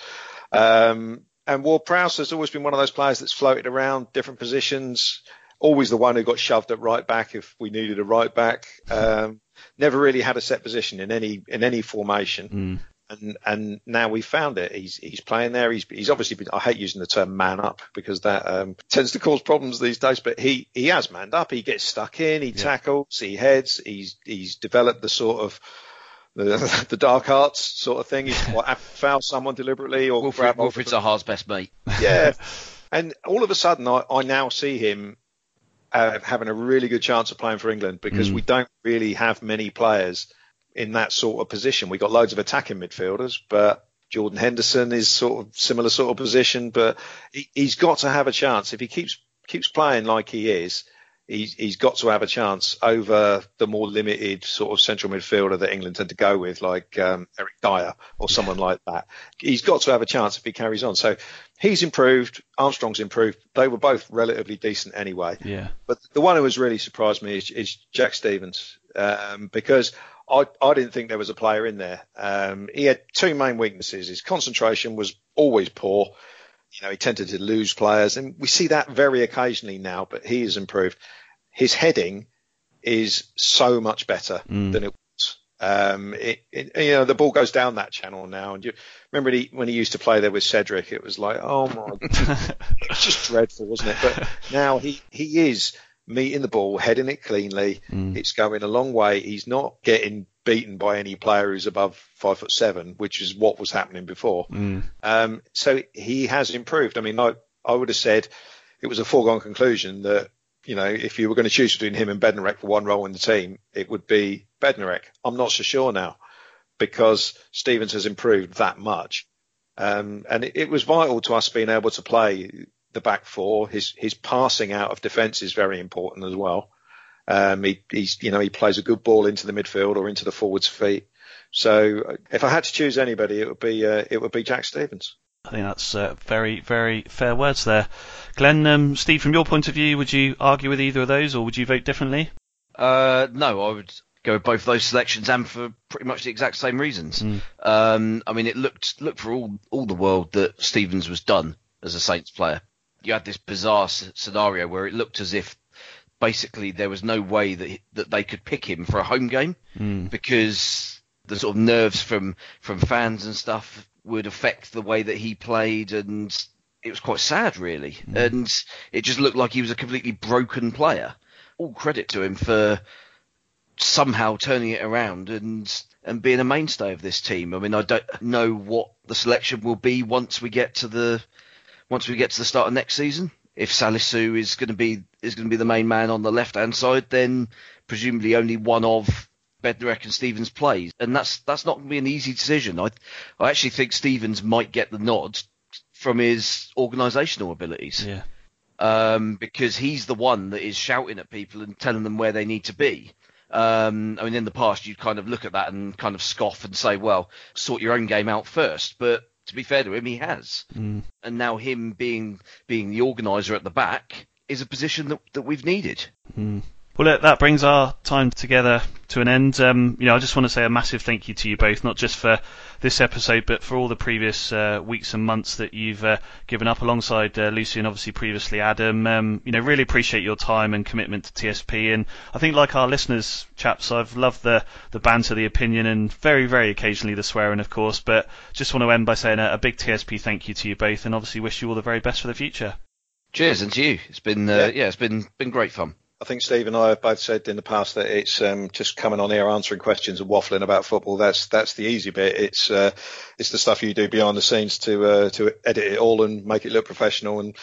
Um, and Ward Prowse has always been one of those players that's floated around different positions. Always the one who got shoved at right back if we needed a right back. Um, never really had a set position in any in any formation. And and now we found it. He's he's playing there. He's he's obviously been. I hate using the term man up because that um, tends to cause problems these days. But he he has manned up. He gets stuck in. He tackles. He heads. He's he's developed the sort of the, the dark arts sort of thing. He's what, foul someone deliberately or Wilfried, grab Wilfried. Zaha's best mate. Yeah. and all of a sudden, I, I now see him uh, having a really good chance of playing for England because Mm. we don't really have many players in that sort of position. We've got loads of attacking midfielders, but Jordan Henderson is sort of similar sort of position, but he, he's got to have a chance if he keeps keeps playing like he is. He's, he's got to have a chance over the more limited sort of central midfielder that England tend to go with, like um, Eric Dier or someone like that. He's got to have a chance if he carries on. So he's improved. Armstrong's improved. They were both relatively decent anyway. Yeah. But the one who has really surprised me is, is Jack Stephens um, because I, I didn't think there was a player in there. Um, he had two main weaknesses. His concentration was always poor. You know, he tended to lose players, and we see that very occasionally now. But he has improved. His heading is so much better Mm. than it was. Um, it, it, you know, the ball goes down that channel now, and you remember he, when he used to play there with Cedric, it was like, oh my, god, it's just dreadful, wasn't it? But now he he is meeting the ball, heading it cleanly. Mm. It's going a long way. He's not getting beaten by any player who's above five foot seven, which is what was happening before. Mm. Um, so he has improved. I mean, I, I would have said it was a foregone conclusion that, you know, if you were going to choose between him and Bednarek for one role in the team, it would be Bednarek. I'm not so sure now because Stephens has improved that much. Um, and it, it was vital to us being able to play the back four. His, his passing out of defence is very important as well. Um, he, he's, you know, he plays a good ball into the midfield or into the forwards' feet. So uh, if I had to choose anybody, it would be, uh, it would be Jack Stephens. I think that's uh, very, very fair words there. Glenn, um, Steve, from your point of view, would you argue with either of those or would you vote differently? Uh, no, I would go with both those selections and for pretty much the exact same reasons. Um, I mean, it looked looked for all all the world that Stephens was done as a Saints player. You had this bizarre s- scenario where it looked as if basically there was no way that that they could pick him for a home game Mm. because the sort of nerves from from fans and stuff would affect the way that he played and it was quite sad really. And it just looked like he was a completely broken player. All credit to him for somehow turning it around and and being a mainstay of this team. I mean i don't know what the selection will be once we get to the once we get to the start of next season if Salisu is going to be is going to be the main man on the left hand side then presumably only one of Bednarek and Stephens plays, and that's that's not going to be an easy decision. I I actually think Stephens might get the nod from his organisational abilities, Yeah. um, because he's the one that is shouting at people and telling them where they need to be. Um, I mean, in the past, you'd kind of look at that and kind of scoff and say, "Well, sort your own game out first. But to be fair to him, he has, Mm. and now him being being the organiser at the back is a position that that we've needed. Mm. Well, that brings our time together to an end. Um, you know, I just want to say a massive thank you to you both, not just for this episode, but for all the previous uh, weeks and months that you've uh, given up alongside uh, Lucy and obviously previously Adam. Um, you know, really appreciate your time and commitment to TSP. And I think, like our listeners, chaps, I've loved the the banter, the opinion, and very, very occasionally the swearing, of course. But just want to end by saying a, a big TSP thank you to you both, and obviously wish you all the very best for the future. Cheers, and to you. It's been uh, Yeah. yeah, it's been been great fun. I think Steve and I have both said in the past that it's um, just coming on here answering questions and waffling about football. That's that's the easy bit. It's uh, it's the stuff you do behind the scenes to uh, to edit it all and make it look professional and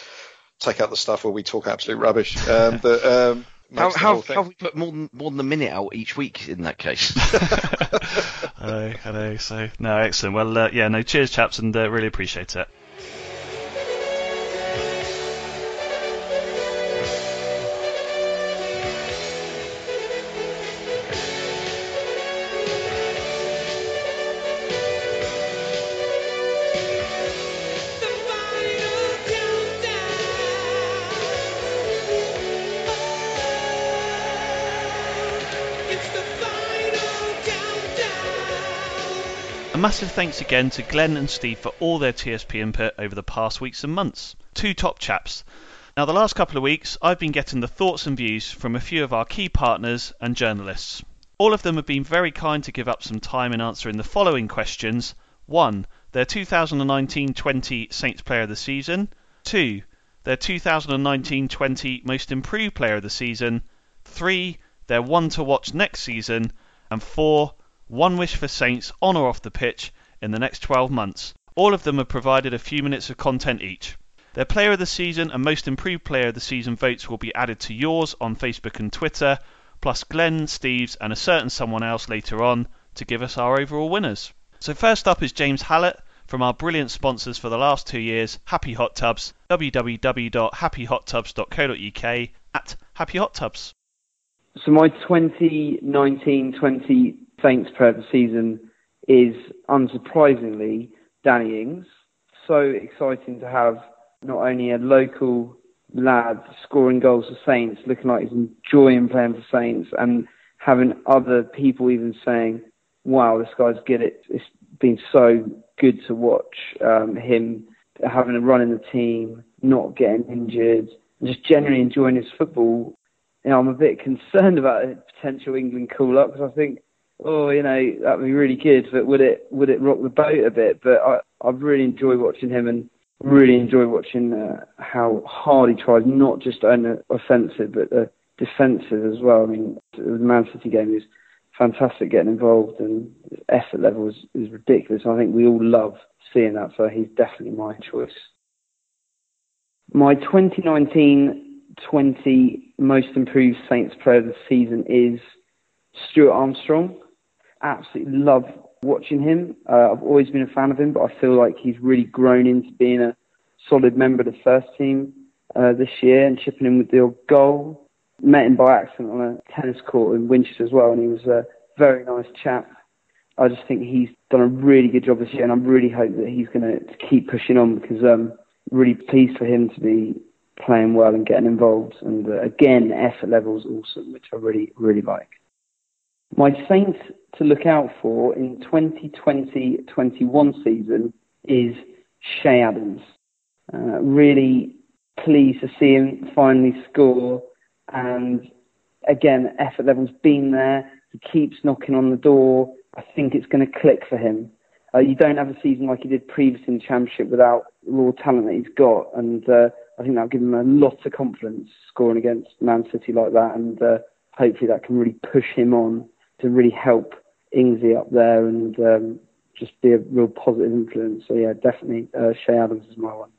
take out the stuff where we talk absolute rubbish. Um, but um, how how, how we put more than more than a minute out each week in that case? I know, I know. So no, excellent. Well, uh, yeah, no, cheers, chaps, and uh, really appreciate it. Massive thanks again to Glenn and Steve for all their TSP input over the past weeks and months. Two top chaps. Now, the last couple of weeks, I've been getting the thoughts and views from a few of our key partners and journalists. All of them have been very kind to give up some time in answering the following questions 1. Their 2019 20 Saints Player of the Season. 2. Their 2019 20 Most Improved Player of the Season. 3. Their one to watch next season. And 4 one wish for Saints on or off the pitch in the next 12 months. All of them have provided a few minutes of content each. Their Player of the Season and Most Improved Player of the Season votes will be added to yours on Facebook and Twitter, plus Glenn, Steve's, and a certain someone else later on to give us our overall winners. So, first up is James Hallett from our brilliant sponsors for the last two years, Happy Hot Tubs, www.happyhottubs.co.uk at Happy Hot Tubs. So, my 2019 20 Saints player of the season is unsurprisingly Danny Ings. So exciting to have not only a local lad scoring goals for Saints, looking like he's enjoying playing for Saints, and having other people even saying, "Wow, this guy's good." It, it's been so good to watch um, him having a run in the team, not getting injured, and just generally enjoying his football. You know, I'm a bit concerned about a potential England call up because I think oh, you know, that'd be really good, but would it would it rock the boat a bit? But I I really enjoy watching him and really enjoy watching uh, how hard he tries, not just on the offensive but the defensive as well. I mean, the Man City game is fantastic getting involved and his effort level is, is ridiculous. I think we all love seeing that, so he's definitely my choice. My 2019-20 most improved Saints player of the season is Stuart Armstrong absolutely love watching him. Uh, I've always been a fan of him, but I feel like he's really grown into being a solid member of the first team uh, this year and chipping in with the goal. Met him by accident on a tennis court in Winchester as well, and he was a very nice chap. I just think he's done a really good job this year, and I really hope that he's going to keep pushing on because I'm um, really pleased for him to be playing well and getting involved. And uh, again, effort level is awesome, which I really, really like. My Saints to look out for in 2020-21 season is Che Adams. Uh, really pleased to see him finally score, and again, effort level's been there. He keeps knocking on the door. I think it's going to click for him. Uh, you don't have a season like he did previously in the Championship without raw talent that he's got, and uh, I think that'll give him a lot of confidence scoring against Man City like that, and uh, hopefully that can really push him on to really help Ingsy up there and um, just be a real positive influence. So yeah, definitely uh, Che Adams is my one.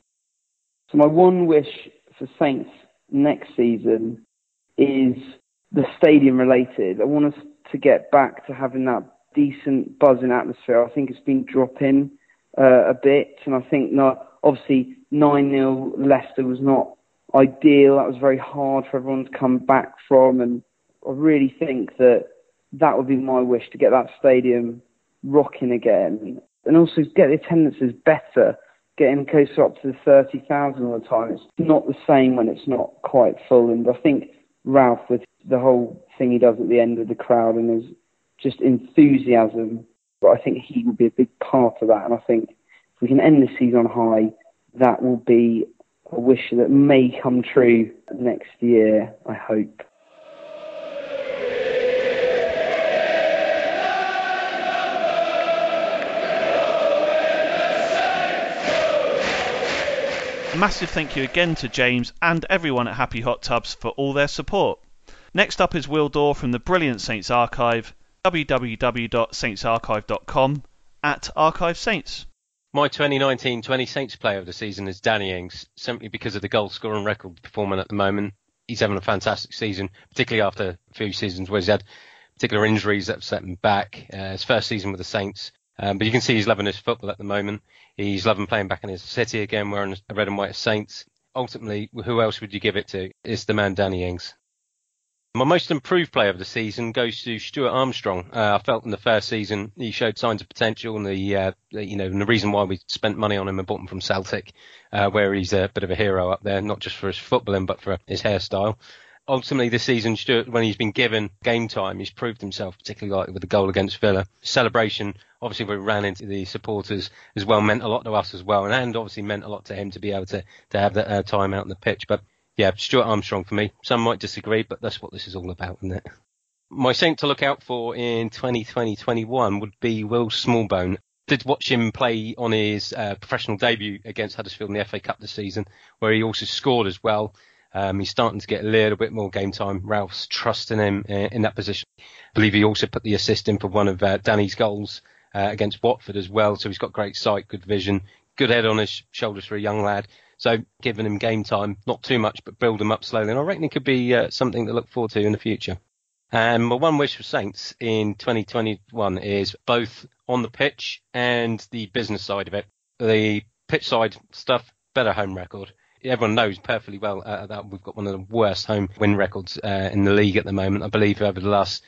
So my one wish for Saints next season is the stadium related. I want us to get back to having that decent buzzing atmosphere. I think it's been dropping uh, a bit, and I think not. Obviously, nine 0 Leicester was not ideal. That was very hard for everyone to come back from, and I really think that that would be my wish to get that stadium rocking again, and also get the attendances better, getting closer up to the thirty thousand all the time. It's not the same when it's not quite full, and I think Ralph with the whole thing he does at the end of the crowd and his just enthusiasm. But I think he will be a big part of that, and I think if we can end the season on high, that will be a wish that may come true next year. I hope. Massive thank you again to James and everyone at Happy Hot Tubs for all their support. Next up is Will Dorr from the brilliant Saints Archive, www.saintsarchive.com, at Archive Saints. My 2019-20 Saints player of the season is Danny Ings, simply because of the goal scoring record performing at the moment. He's having a fantastic season, particularly after a few seasons where he's had particular injuries that have set him back. Uh, his first season with the Saints, um, but you can see he's loving his football at the moment. He's loving playing back in his city again, wearing a red and white Saints. Ultimately, who else would you give it to? It's the man Danny Ings. My most improved player of the season goes to Stuart Armstrong. Uh, I felt in the first season he showed signs of potential, and the uh, you know and the reason why we spent money on him and bought him from Celtic, uh, where he's a bit of a hero up there, not just for his footballing but for his hairstyle. Ultimately, this season, Stuart, when he's been given game time, he's proved himself, particularly like with the goal against Villa. Celebration, obviously, we ran into the supporters as well, meant a lot to us as well, and, and obviously meant a lot to him to be able to to have that uh, time out on the pitch. But yeah, Stuart Armstrong for me. Some might disagree, but that's what this is all about, isn't it? My saint to look out for in 2020-21 would be Will Smallbone. Did watch him play on his uh, professional debut against Huddersfield in the FA Cup this season, where he also scored as well. Um, he's starting to get a little bit more game time. Ralph's trusting him in, uh, in that position. I believe he also put the assist in for one of uh, Danny's goals uh, against Watford as well. So he's got great sight, good vision, good head on his shoulders for a young lad. So giving him game time, not too much, but build him up slowly. And I reckon it could be uh, something to look forward to in the future. And my one wish for Saints in 2021 is both on the pitch and the business side of it. The pitch side stuff, better home record. Everyone knows perfectly well uh, that we've got one of the worst home win records uh, in the league at the moment. I believe over the last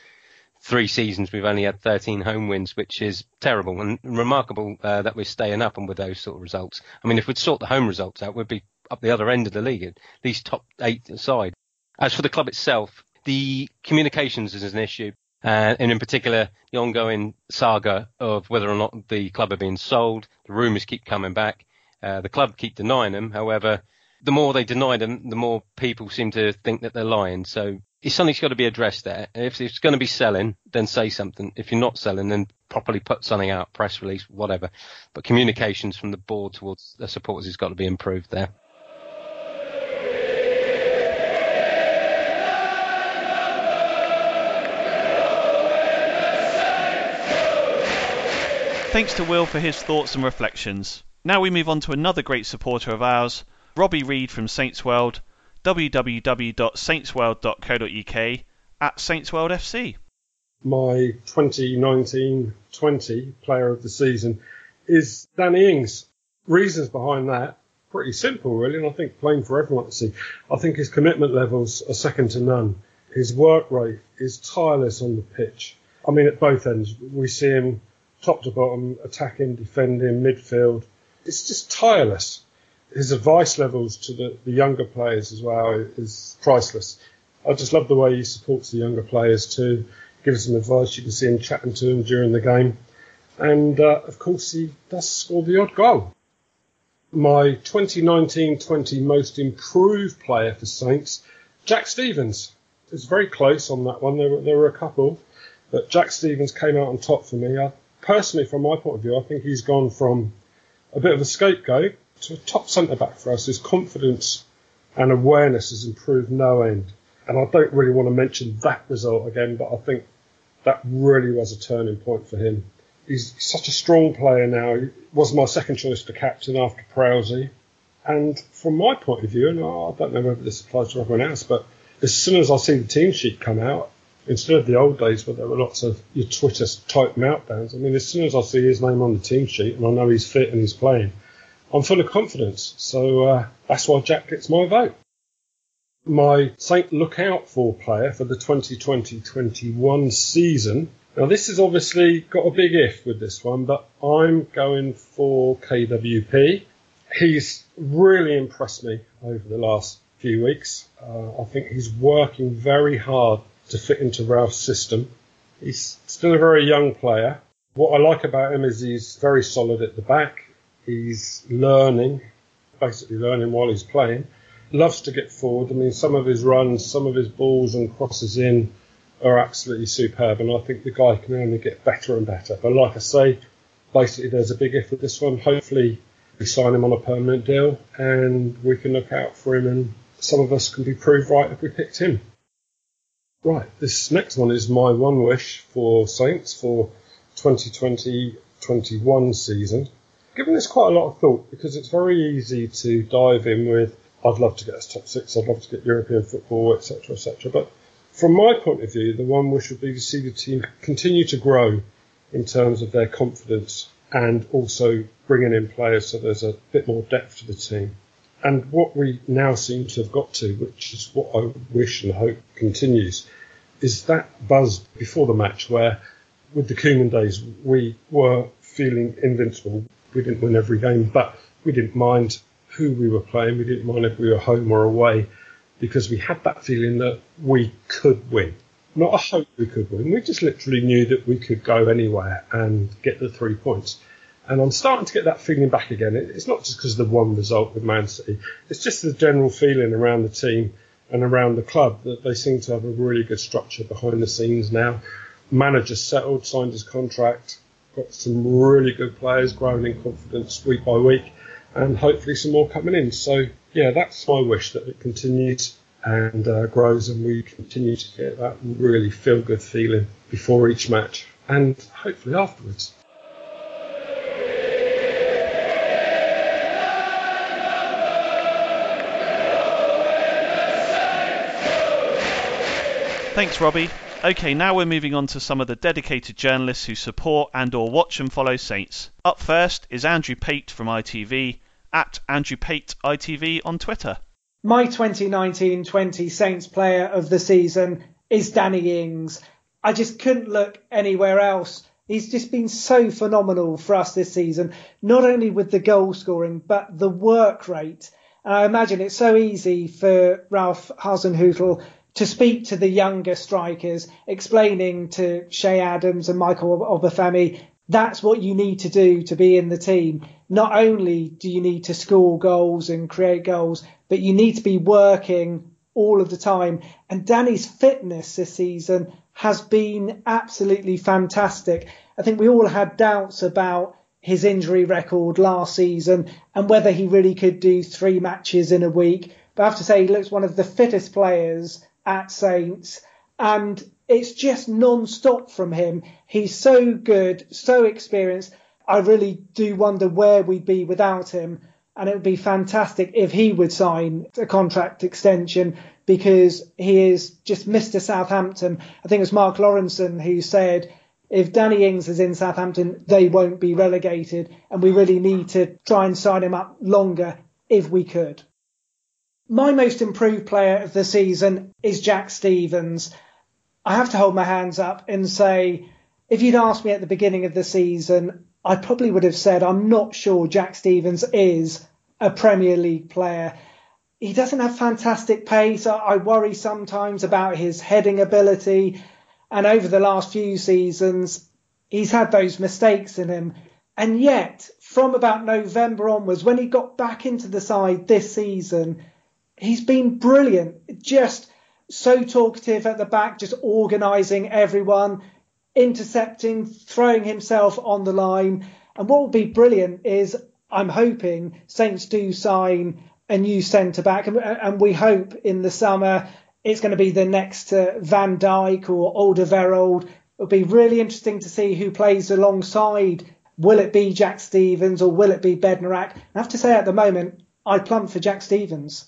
three seasons we've only had 13 home wins, which is terrible and remarkable uh, that we're staying up and with those sort of results. I mean, if we'd sort the home results out, we'd be up the other end of the league, at least top eight aside. As for the club itself, the communications is an issue. Uh, and in particular, the ongoing saga of whether or not the club are being sold. The rumours keep coming back. Uh, the club keep denying them. However, the more they deny them, the more people seem to think that they're lying. So something's got to be addressed there. If it's going to be selling, then say something. If you're not selling, then properly put something out, press release, whatever. But communications from the board towards the supporters has got to be improved there. Thanks to Will for his thoughts and reflections. Now we move on to another great supporter of ours, Robbie Reed from Saints World, www.saintsworld.co.uk at saintsworldfc. My 2019-20 player of the season is Danny Ings. Reasons behind that, pretty simple really, and I think plain for everyone to see. I think his commitment levels are second to none. His work rate is tireless on the pitch. I mean, at both ends, we see him top to bottom, attacking, defending, midfield. It's just tireless his advice levels to the, the younger players as well is priceless. I just love the way he supports the younger players too, gives them advice. You can see him chatting to them during the game. And uh, of course, he does score the odd goal. My 2019-20 most improved player for Saints, Jack Stephens. It's very close on that one. There were, there were a couple, but Jack Stephens came out on top for me. I, personally, from my point of view, I think he's gone from a bit of a scapegoat to a top centre back for us, his confidence and awareness has improved no end. And I don't really want to mention that result again, but I think that really was a turning point for him. He's such a strong player now. He was my second choice for captain after Prowsey. And from my point of view, and I don't know whether this applies to everyone else, but as soon as I see the team sheet come out, instead of the old days where there were lots of your Twitter type meltdowns, I mean, as soon as I see his name on the team sheet and I know he's fit and he's playing, I'm full of confidence. So uh, that's why Jack gets my vote. My Saint Lookout for player for the 2020-21 season. Now this has obviously got a big if with this one, but I'm going for KWP. He's really impressed me over the last few weeks. Uh, I think he's working very hard to fit into Ralph's system. He's still a very young player. What I like about him is he's very solid at the back. He's learning, basically learning while he's playing. Loves to get forward. I mean, some of his runs, some of his balls and crosses in are absolutely superb, and I think the guy can only get better and better. But like I say, basically there's a big if with this one. Hopefully we sign him on a permanent deal, and we can look out for him, and some of us can be proved right if we picked him. Right, this next one is my one wish for Saints for 2020-21 season. Given this quite a lot of thought because it's very easy to dive in with I'd love to get us top six, I'd love to get European football, etc., etc. But from my point of view, the one wish would be to see the team continue to grow in terms of their confidence and also bringing in players so there's a bit more depth to the team. And what we now seem to have got to, which is what I wish and hope continues, is that buzz before the match where with the Koeman days we were feeling invincible. We didn't win every game, but we didn't mind who we were playing. We didn't mind if we were home or away because we had that feeling that we could win. Not a hope we could win. We just literally knew that we could go anywhere and get the three points. And I'm starting to get that feeling back again. It's not just because of the one result with Man City. It's just the general feeling around the team and around the club that they seem to have a really good structure behind the scenes now. Manager settled, signed his contract, got some really good players growing in confidence week by week, and hopefully some more coming in. So yeah, that's my wish that it continues and uh, grows, and we continue to get that really feel good feeling before each match and hopefully afterwards. Thanks, Robbie. Okay, now we're moving on to some of the dedicated journalists who support and or watch and follow Saints. Up first is Andrew Pate from ITV, at Andrew Pate ITV on Twitter. My 2019-20 Saints player of the season is Danny Ings. I just couldn't look anywhere else. He's just been so phenomenal for us this season, not only with the goal scoring, but the work rate. And I imagine it's so easy for Ralph Hasenhüttl to speak to the younger strikers, explaining to Che Adams and Michael Obafemi, that's what you need to do to be in the team. Not only do you need to score goals and create goals, but you need to be working all of the time. And Danny's fitness this season has been absolutely fantastic. I think we all had doubts about his injury record last season and whether he really could do three matches in a week. But I have to say, he looks one of the fittest players at Saints, and it's just non-stop from him. He's so good, so experienced. I really do wonder where we'd be without him. And it would be fantastic if he would sign a contract extension because he is just Mr. Southampton. I think it was Mark Lawrenson who said, if Danny Ings is in Southampton, they won't be relegated. And we really need to try and sign him up longer if we could. My most improved player of the season is Jack Stephens. I have to hold my hands up and say, if you'd asked me at the beginning of the season, I probably would have said I'm not sure Jack Stephens is a Premier League player. He doesn't have fantastic pace. I worry sometimes about his heading ability. And over the last few seasons, he's had those mistakes in him. And yet, from about November onwards, when he got back into the side this season, he's been brilliant. Just so talkative at the back, just organising everyone, intercepting, throwing himself on the line. And what will be brilliant is I'm hoping Saints do sign a new centre back, and, we hope in the summer it's going to be the next uh, Van Dijk or Alderweireld. It'll be really interesting to see who plays alongside. Will it be Jack Stephens or will it be Bednarek? I have to say at the moment, I plump for Jack Stephens.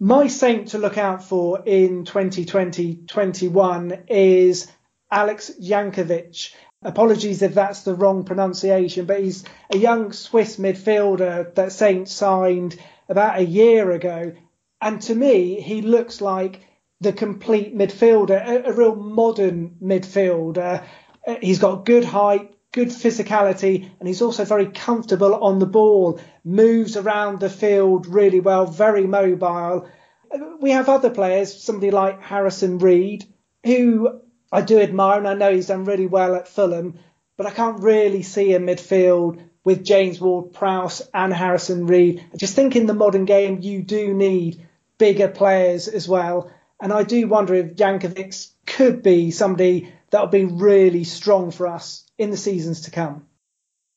My saint to look out for in 2020-21 is Alex Jankovic. Apologies if that's the wrong pronunciation, but he's a young Swiss midfielder that Saint signed about a year ago. And to me, he looks like the complete midfielder, a, a real modern midfielder. Uh, he's got good height, good physicality, and he's also very comfortable on the ball, moves around the field really well, very mobile. We have other players, somebody like Harrison Reed, who I do admire, and I know he's done really well at Fulham, but I can't really see a midfield with James Ward-Prowse and Harrison Reed. I just think in the modern game you do need bigger players as well, and I do wonder if Jankovic could be somebody that will be really strong for us in the seasons to come.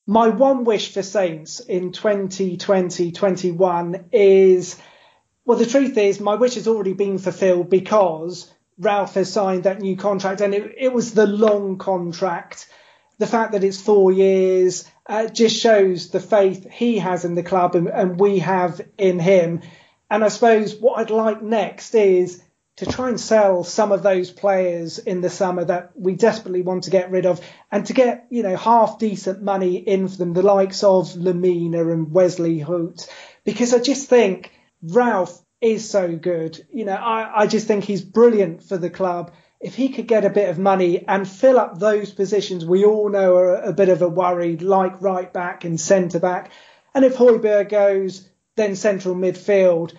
My one wish for Saints in 2020-21 is, well, the truth is my wish has already been fulfilled because Ralph has signed that new contract, and it, it was the long contract. The fact that it's four years uh, just shows the faith he has in the club and, and we have in him. And I suppose what I'd like next is to try and sell some of those players in the summer that we desperately want to get rid of and to get, you know, half decent money in for them, the likes of Lemina and Wesley Hoedt, because I just think Ralph is so good. You know, I, I just think he's brilliant for the club. If he could get a bit of money and fill up those positions we all know are a bit of a worry, like right back and centre back, and if Højbjerg goes, then central midfield,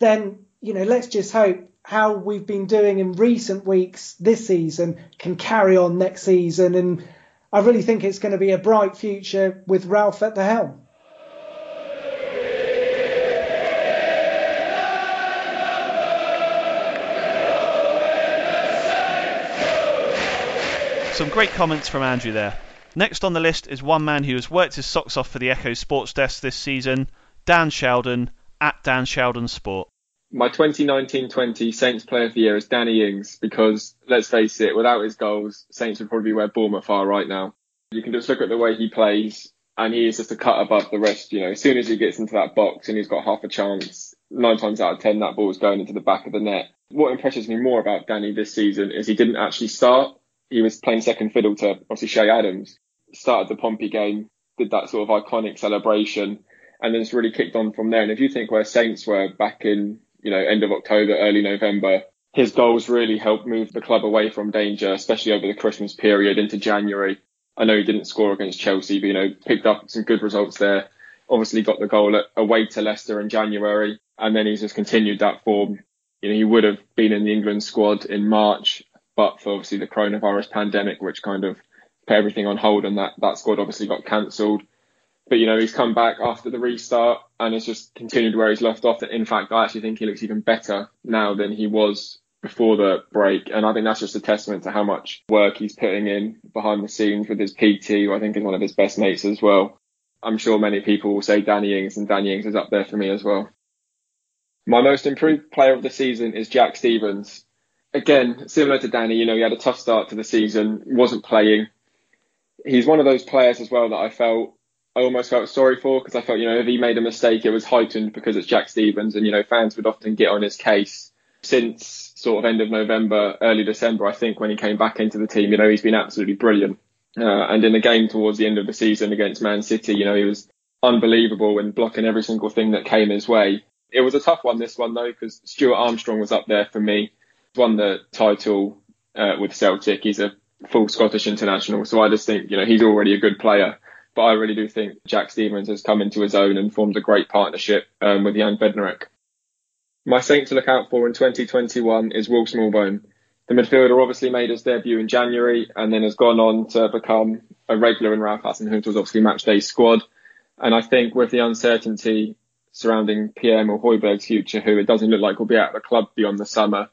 then, you know, let's just hope how we've been doing in recent weeks this season can carry on next season. And I really think it's going to be a bright future with Ralph at the helm. Some great comments from Andrew there. Next on the list is one man who has worked his socks off for the Echo Sports Desk this season, Dan Sheldon, at Dan Sheldon Sport my 2019-20 Saints Player of the Year is Danny Ings because let's face it, without his goals, Saints would probably be where Bournemouth are right now. You can just look at the way he plays, and he is just a cut above the rest. You know, as soon as he gets into that box and he's got half a chance, nine times out of ten that ball is going into the back of the net. What impresses me more about Danny this season is he didn't actually start. He was playing second fiddle to obviously Che Adams. Started the Pompey game, did that sort of iconic celebration, and then it's really kicked on from there. And if you think where Saints were back in you know, end of October, early November. His goals really helped move the club away from danger, especially over the Christmas period into January. I know he didn't score against Chelsea, but you know, picked up some good results there. Obviously got the goal at, away to Leicester in January, and then he's just continued that form. You know, he would have been in the England squad in March, but for obviously the coronavirus pandemic, which kind of put everything on hold, and that that squad obviously got cancelled. But you know, he's come back after the restart and has just continued where he's left off. In fact, I actually think he looks even better now than he was before the break. And I think that's just a testament to how much work he's putting in behind the scenes with his PT, who I think is one of his best mates as well. I'm sure many people will say Danny Ings, and Danny Ings is up there for me as well. My most improved player of the season is Jack Stephens. Again, similar to Danny, you know, he had a tough start to the season, wasn't playing. He's one of those players as well that I felt I almost felt sorry for because I felt, you know, if he made a mistake, it was heightened because it's Jack Stephens, and you know, fans would often get on his case. Since sort of end of November, early December, I think when he came back into the team, you know, he's been absolutely brilliant. Uh, and in the game towards the end of the season against Man City, you know, he was unbelievable in blocking every single thing that came his way. It was a tough one, this one though, because Stuart Armstrong was up there for me. Won the title uh, with Celtic. He's a full Scottish international, so I just think, you know, he's already a good player. But I really do think Jack Stephens has come into his own and formed a great partnership um, with Jan Bednarek. My saint to look out for in 2021 is Will Smallbone. The midfielder obviously made his debut in January and then has gone on to become a regular in Ralph Hasenhüttl's obviously match day squad. And I think with the uncertainty surrounding Pierre or Højbjerg's future, who it doesn't look like will be at the club beyond the summer,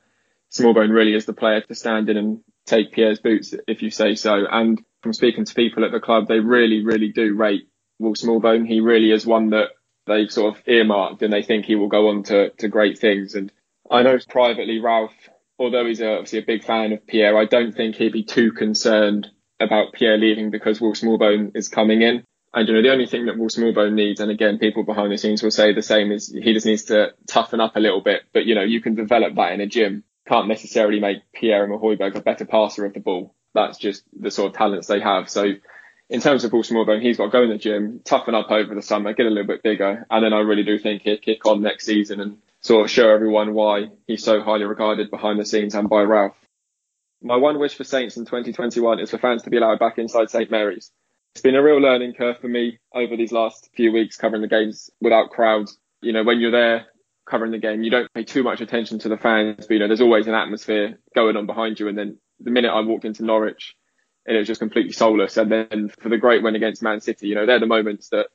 Smallbone really is the player to stand in and take Pierre's boots, if you say so. And from speaking to people at the club, they really, really do rate Will Smallbone. He really is one that they've sort of earmarked and they think he will go on to, to great things. And I know privately Ralph, although he's a, obviously a big fan of Pierre, I don't think he'd be too concerned about Pierre leaving because Will Smallbone is coming in. And you know, the only thing that Will Smallbone needs, and again, people behind the scenes will say the same, is he just needs to toughen up a little bit. But you know, you can develop that in a gym. Can't necessarily make Pierre and Højbjerg a better passer of the ball that's just the sort of talents they have. So in terms of Paul Smallbone, he's got to go in the gym, toughen up over the summer, get a little bit bigger, and then I really do think he'll kick on next season and sort of show everyone why he's so highly regarded behind the scenes and by Ralph. My one wish for Saints in 2021 is for fans to be allowed back inside St Mary's. It's been a real learning curve for me over these last few weeks covering the games without crowds. You know, when you're there covering the game, you don't pay too much attention to the fans, but you know, there's always an atmosphere going on behind you and then the minute I walked into Norwich, and it was just completely soulless. And then for the great win against Man City, you know, they're the moments that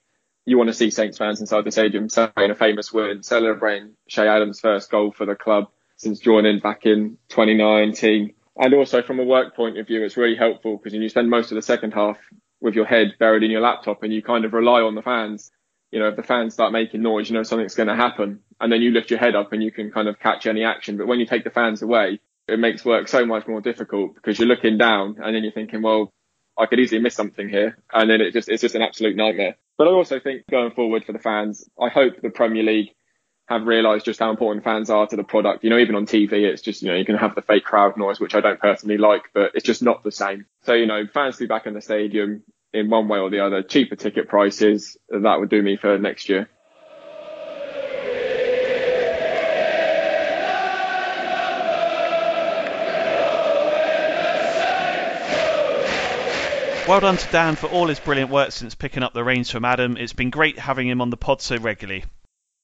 you want to see Saints fans inside the stadium celebrating a famous win, celebrating Che Adams' first goal for the club since joining back in 2019. And also from a work point of view, it's really helpful because you spend most of the second half with your head buried in your laptop and you kind of rely on the fans. You know, if the fans start making noise, you know something's going to happen. And then you lift your head up and you can kind of catch any action. But when you take the fans away, it makes work so much more difficult because you're looking down and then you're thinking, well, I could easily miss something here, and then it just it's just an absolute nightmare. But I also think going forward for the fans, I hope the Premier League have realised just how important fans are to the product. You know, even on TV, it's just, you know, you can have the fake crowd noise, which I don't personally like, but it's just not the same. So, you know, fans to be back in the stadium in one way or the other, cheaper ticket prices, that would do me for next year. Well done to Dan for all his brilliant work since picking up the reins from Adam. It's been great having him on the pod so regularly.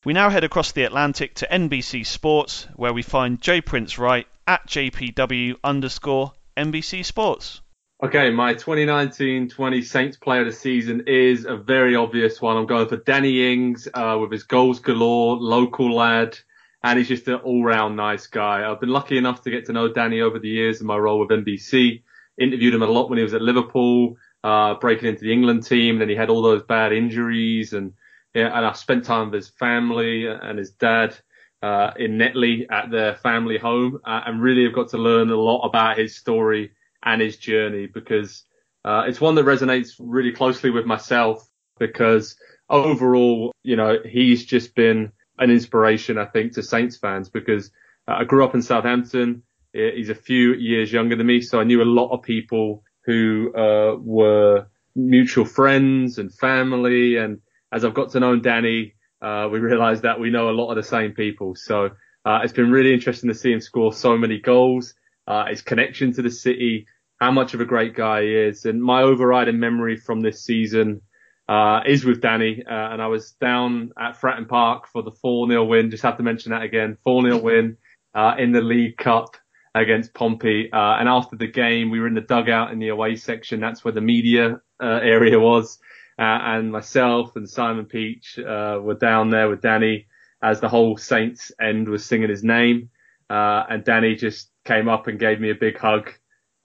We now head across the Atlantic to NBC Sports, where we find Joe Prince Wright at JPW underscore NBC Sports. Okay, my 2019-20 Saints Player of the Season is a very obvious one. I'm going for Danny Ings uh, with his goals galore, local lad, and he's just an all-round nice guy. I've been lucky enough to get to know Danny over the years in my role with NBC. Interviewed him a lot when he was at Liverpool, uh, breaking into the England team. Then he had all those bad injuries and yeah, and I spent time with his family and his dad uh, in Netley at their family home, uh, and really have got to learn a lot about his story and his journey because uh, it's one that resonates really closely with myself because overall, you know, he's just been an inspiration, I think, to Saints fans because uh, I grew up in Southampton. He's a few years younger than me, so I knew a lot of people who uh, were mutual friends and family and as I've got to know Danny, uh, we realised that we know a lot of the same people. So uh, it's been really interesting to see him score so many goals. Uh, his connection to the city, how much of a great guy he is, and my overriding memory from this season uh, is with Danny. Uh, and I was down at Fratton Park for the 4-0 win. Just have to mention that again. 4-0 win uh, in the League Cup against Pompey. and after the game, we were in the dugout in the away section. That's where the media area was. Uh, and myself and Simon Peach uh, were down there with Danny as the whole Saints end was singing his name. Uh, and Danny just came up and gave me a big hug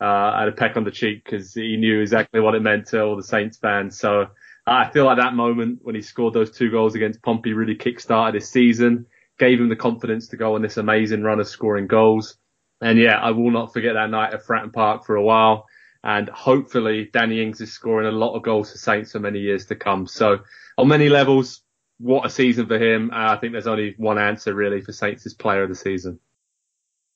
uh, and a peck on the cheek because he knew exactly what it meant to all the Saints fans. So I feel like that moment when he scored those two goals against Pompey really kick-started his season, gave him the confidence to go on this amazing run of scoring goals. And yeah, I will not forget that night at Fratton Park for a while and hopefully Danny Ings is scoring a lot of goals for Saints for many years to come. So on many levels, what a season for him. Uh, I think there's only one answer really for Saints' player of the season.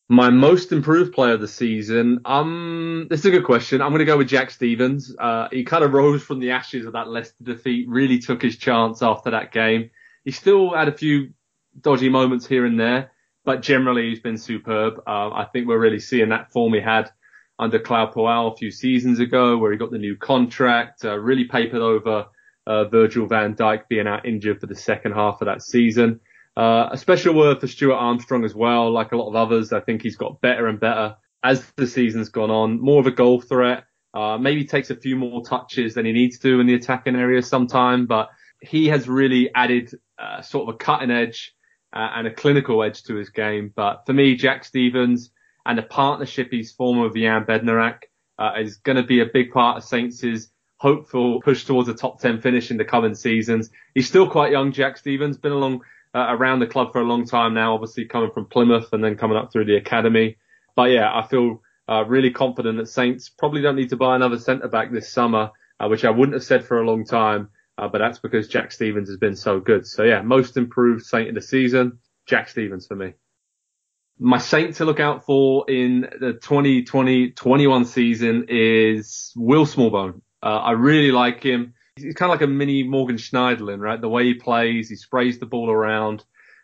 My most improved player of the season, um, this is a good question. I'm going to go with Jack Stephens. Uh, he kind of rose from the ashes of that Leicester defeat, really took his chance after that game. He still had a few dodgy moments here and there, but generally he's been superb. Uh, I think we're really seeing that form he had under Claude Puel a few seasons ago, where he got the new contract, uh, really papered over uh, Virgil van Dijk being out injured for the second half of that season. Uh, a special word for Stuart Armstrong as well. Like a lot of others, I think he's got better and better as the season's gone on. More of a goal threat. Uh, maybe takes a few more touches than he needs to in the attacking area sometime, but he has really added uh, sort of a cutting edge uh, and a clinical edge to his game. But for me, Jack Stephens and the partnership he's formed with Jan Bednarek uh, is going to be a big part of Saints' hopeful push towards a top 10 finish in the coming seasons. He's still quite young, Jack Stephens, been along uh, around the club for a long time now, obviously coming from Plymouth and then coming up through the academy. But yeah, I feel uh, really confident that Saints probably don't need to buy another centre back this summer, uh, which I wouldn't have said for a long time. Uh, but that's because Jack Stephens has been so good. So yeah, most improved Saint of the season, Jack Stephens for me my saint to look out for in the 2020-21 season is Will Smallbone. Uh, I really like him. He's kind of like a mini Morgan Schneiderlin, right? The way he plays, he sprays the ball around.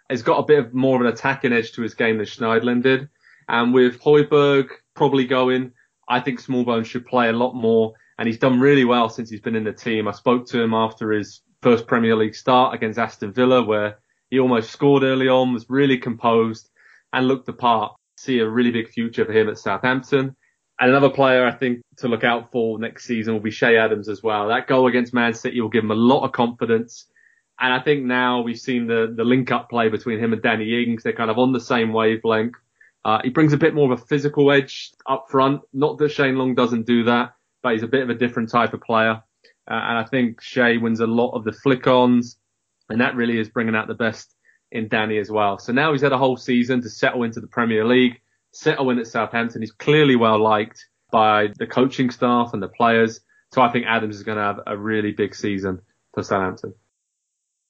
He's got a bit of more of an attacking edge to his game than Schneiderlin did. And with Højbjerg probably going, I think Smallbone should play a lot more. And he's done really well since he's been in the team. I spoke to him after his first Premier League start against Aston Villa, where he almost scored early on, was really composed and looked the part. See a really big future for him at Southampton. And another player I think to look out for next season will be Che Adams as well. That goal against Man City will give him a lot of confidence. And I think now we've seen the, the link up play between him and Danny Ings. They're kind of on the same wavelength. Uh, he brings a bit more of a physical edge up front. Not that Shane Long doesn't do that, but he's a bit of a different type of player. Uh, and I think Che wins a lot of the flick ons. And that really is bringing out the best in Danny as well. So now he's had a whole season to settle into the Premier League. settle in at Southampton. He's clearly well liked by the coaching staff and the players. So I think Adams is going to have a really big season for Southampton.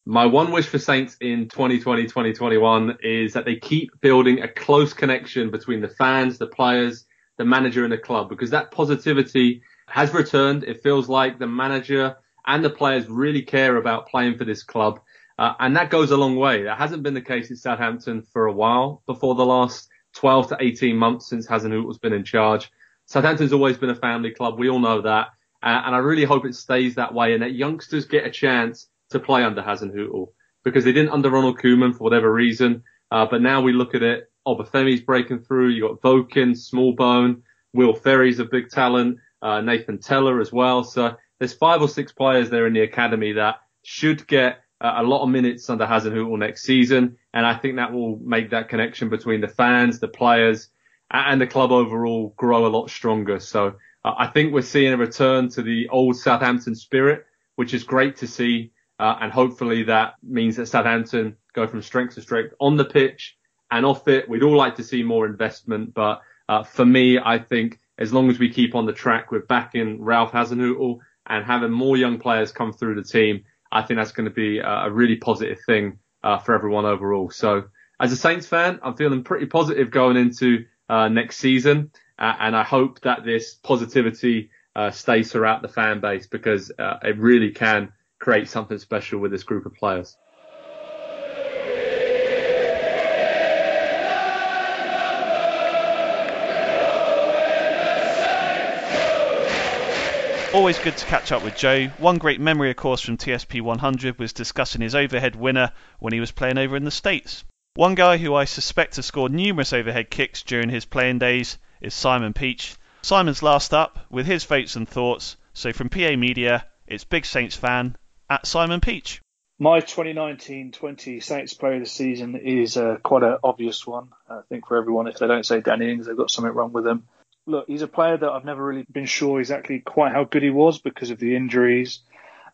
My one wish for Saints in 2020, 2021 is that they keep building a close connection between the fans, the players, the manager and the club because that positivity has returned. It feels like the manager and the players really care about playing for this club. Uh, and that goes a long way. That hasn't been the case in Southampton for a while before the last 12 to 18 months since Hasenhüttl's been in charge. Southampton's always been a family club. We all know that. Uh, and I really hope it stays that way and that youngsters get a chance to play under Hasenhüttl because they didn't under Ronald Koeman for whatever reason. Uh, but now we look at it. Obafemi's breaking through. You got Vokin, Smallbone, Will Ferry's a big talent, uh, Nathan Tella as well. So there's five or six players there in the academy that should get uh, a lot of minutes under Hasenhüttl next season. And I think that will make that connection between the fans, the players, and the club overall grow a lot stronger. So uh, I think we're seeing a return to the old Southampton spirit, which is great to see. Uh, and hopefully that means that Southampton go from strength to strength on the pitch and off it. We'd all like to see more investment, but uh, for me, I think as long as we keep on the track with backing Ralph Hasenhüttl and having more young players come through the team, I think that's going to be a really positive thing uh, for everyone overall. So as a Saints fan, I'm feeling pretty positive going into uh, next season, uh, and I hope that this positivity uh, stays throughout the fan base because uh, it really can create something special with this group of players. Always good to catch up with Joe. One great memory, of course, from TSP 100 was discussing his overhead winner when he was playing over in the States. One guy who I suspect has scored numerous overhead kicks during his playing days is Simon Peach. Simon's last up with his votes and thoughts. So from PA Media, it's Big Saints fan at Simon Peach. My 2019-20 Saints player of the season is uh, quite an obvious one. I think for everyone, if they don't say Danny Ings, they've got something wrong with them look, he's a player that I've never really been sure exactly quite how good he was because of the injuries.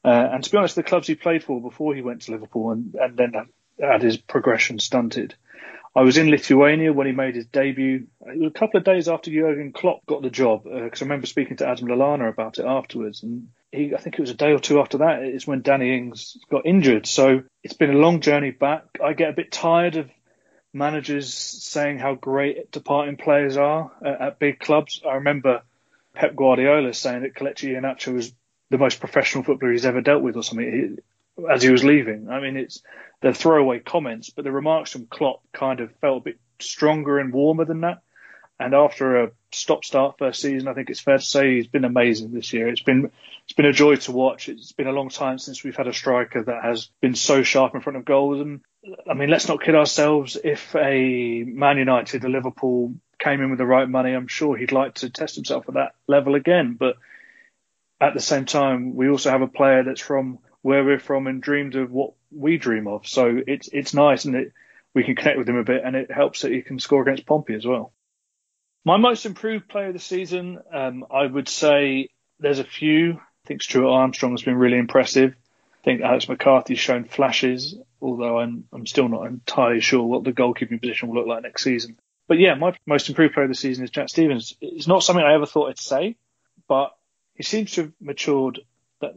Uh, and to be honest, the clubs he played for before he went to Liverpool and, and then had his progression stunted. I was in Lithuania when he made his debut. It was a couple of days after Jurgen Klopp got the job, because uh, I remember speaking to Adam Lallana about it afterwards. And he, I think it was a day or two after that, is when Danny Ings got injured. So it's been a long journey back. I get a bit tired of managers saying how great departing players are at, at big clubs. I remember Pep Guardiola saying that Kelechi Iheanacho was the most professional footballer he's ever dealt with, or something, as he was leaving. I mean, it's they're throwaway comments, but the remarks from Klopp kind of felt a bit stronger and warmer than that. And after a stop-start first season, I think it's fair to say he's been amazing this year. It's been it's been a joy to watch. It's been a long time since we've had a striker that has been so sharp in front of goals. And I mean, let's not kid ourselves. If a Man United, a Liverpool came in with the right money, I'm sure he'd like to test himself at that level again. But at the same time, we also have a player that's from where we're from and dreamed of what we dream of. So it's it's nice and it, we can connect with him a bit, and it helps that he can score against Pompey as well. My most improved player of the season, um, I would say there's a few. I think Stuart Armstrong has been really impressive. I think Alex McCarthy's shown flashes, although I'm, I'm still not entirely sure what the goalkeeping position will look like next season. But yeah, my most improved player of the season is Jack Stephens. It's not something I ever thought I'd say, but he seems to have matured,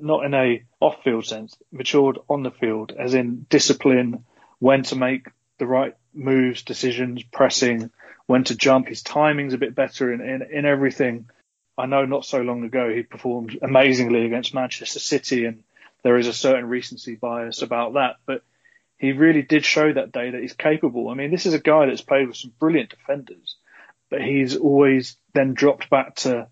not in a off-field sense, matured on the field, as in discipline, when to make the right moves, decisions, pressing, when to jump. His timing's a bit better in, in, in everything. I know not so long ago he performed amazingly against Manchester City, and there is a certain recency bias about that. But he really did show that day that he's capable. I mean, this is a guy that's played with some brilliant defenders, but he's always then dropped back to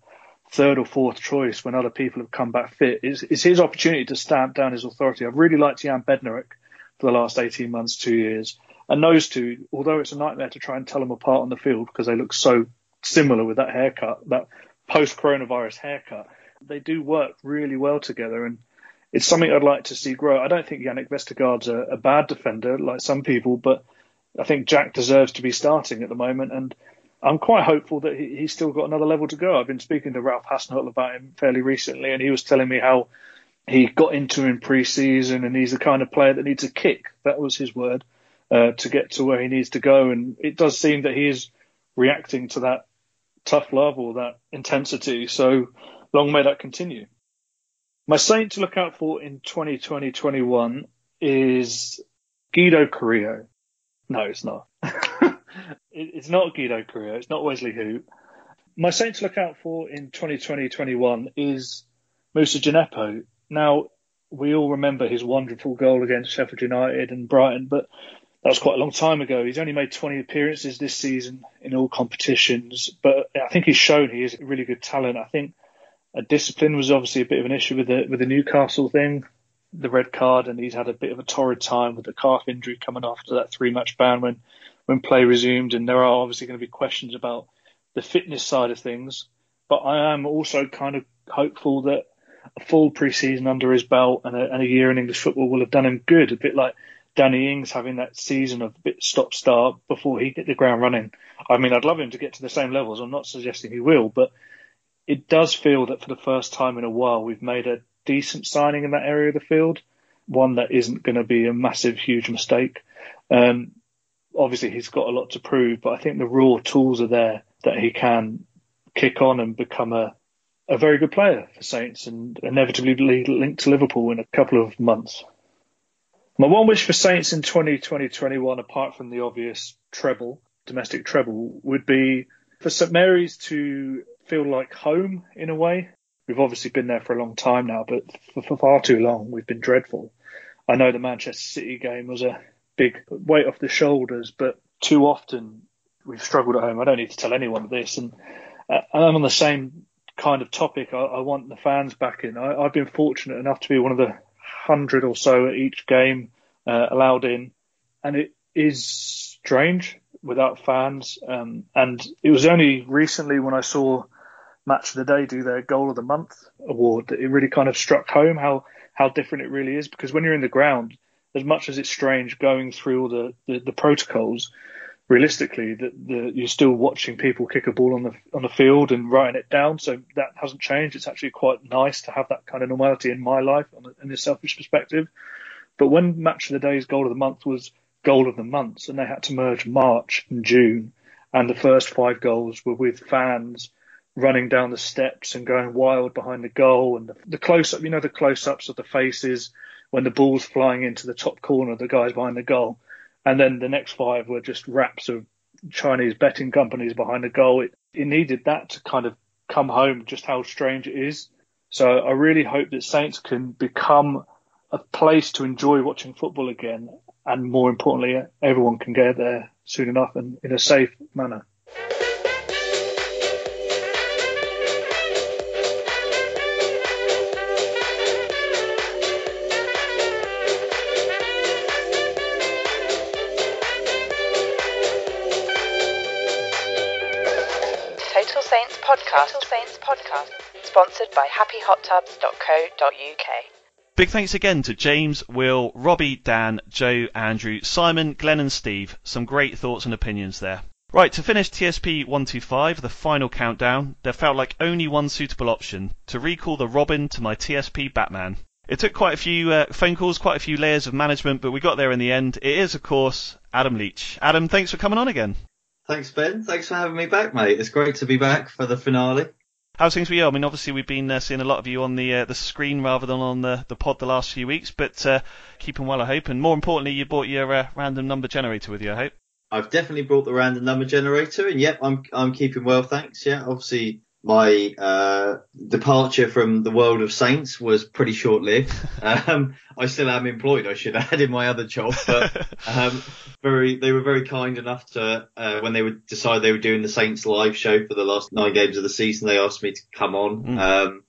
third or fourth choice when other people have come back fit. It's, it's his opportunity to stamp down his authority. I've really liked Jan Bednarek for the last 18 months, two years. And those two, although it's a nightmare to try and tell them apart on the field because they look so similar with that haircut, that post coronavirus haircut, they do work really well together. And it's something I'd like to see grow. I don't think Jannik Vestergaard's a, a bad defender like some people, but I think Jack deserves to be starting at the moment. And I'm quite hopeful that he, he's still got another level to go. I've been speaking to Ralph Hasenhüttl about him fairly recently, and he was telling me how he got into him pre-season, and he's the kind of player that needs a kick. That was his word uh, to get to where he needs to go. And it does seem that he is reacting to that tough love or that intensity. So long may that continue. My saint to look out for in 2020-21 is Guido Carrillo. No, it's not. it's not Guido Carrillo. It's not Wesley Hoedt. My saint to look out for in 2020-21 is Musa Djenepo. Now, we all remember his wonderful goal against Sheffield United and Brighton, but that was quite a long time ago. He's only made 20 appearances this season in all competitions, but I think he's shown he is a really good talent. I think a discipline was obviously a bit of an issue with the with the Newcastle thing, the red card, and he's had a bit of a torrid time with the calf injury coming after that three match ban when when play resumed. And there are obviously going to be questions about the fitness side of things. But I am also kind of hopeful that a full pre-season under his belt and a, and a year in English football will have done him good. A bit like Danny Ings having that season of bit stop start before he hit the ground running. I mean, I'd love him to get to the same levels. I'm not suggesting he will, but it does feel that for the first time in a while we've made a decent signing in that area of the field, one that isn't going to be a massive, huge mistake. Um, obviously, he's got a lot to prove, but I think the raw tools are there that he can kick on and become a a very good player for Saints and inevitably linked to Liverpool in a couple of months. My one wish for Saints in 2020-21, apart from the obvious treble, domestic treble, would be for St Mary's to feel like home in a way. We've obviously been there for a long time now, but for, for far too long we've been dreadful. I know the Manchester City game was a big weight off the shoulders, but too often we've struggled at home. I don't need to tell anyone this, and uh, I'm on the same kind of topic. I, I want the fans back in. I, have been fortunate enough to be one of the hundred or so at each game uh, allowed in, and it is strange without fans. Um, and it was only recently when I saw Match of the Day do their Goal of the Month award that it really kind of struck home how how different it really is. Because when you're in the ground, as much as it's strange going through all the, the, the protocols, realistically that you're still watching people kick a ball on the on the field and writing it down. So that hasn't changed. It's actually quite nice to have that kind of normality in my life on a, in a selfish perspective. But when match of the day's goal of the month was goal of the month, and they had to merge March and June, and the first five goals were with fans running down the steps and going wild behind the goal, and the, the close up, you know, the close ups of the faces when the ball's flying into the top corner of the guys behind the goal and then the next five were just wraps of Chinese betting companies behind the goal. It, it needed that to kind of come home just how strange it is. So I really hope that Saints can become a place to enjoy watching football again, and more importantly, everyone can get there soon enough and in a safe manner. Podcast. Saints podcast, sponsored by happyhottubs.co.uk. Big thanks again to James, Will, Robbie, Dan, Joe, Andrew, Simon, Glenn, and Steve. Some great thoughts and opinions there. Right, to finish TSP 125, the final countdown, there felt like only one suitable option to recall the Robin to my TSP Batman. It took quite a few uh, phone calls, quite a few layers of management, but we got there in the end. It is, of course, Adam Leach. Adam, thanks for coming on again. Thanks, Ben. Thanks for having me back, mate. It's great to be back for the finale. How's things with you? I mean, obviously we've been uh, seeing a lot of you on the uh, the screen rather than on the, the pod the last few weeks, but uh, keeping well, I hope. And more importantly, you brought your uh, random number generator with you, I hope. I've definitely brought the random number generator, and yep, I'm I'm keeping well, thanks. Yeah, obviously my uh, departure from the world of Saints was pretty short lived. Um, I still am employed, I should add, in my other job, but um, very they were very kind enough to uh, when they would decide they were doing the Saints live show for the last nine games of the season, they asked me to come on. Mm. Um,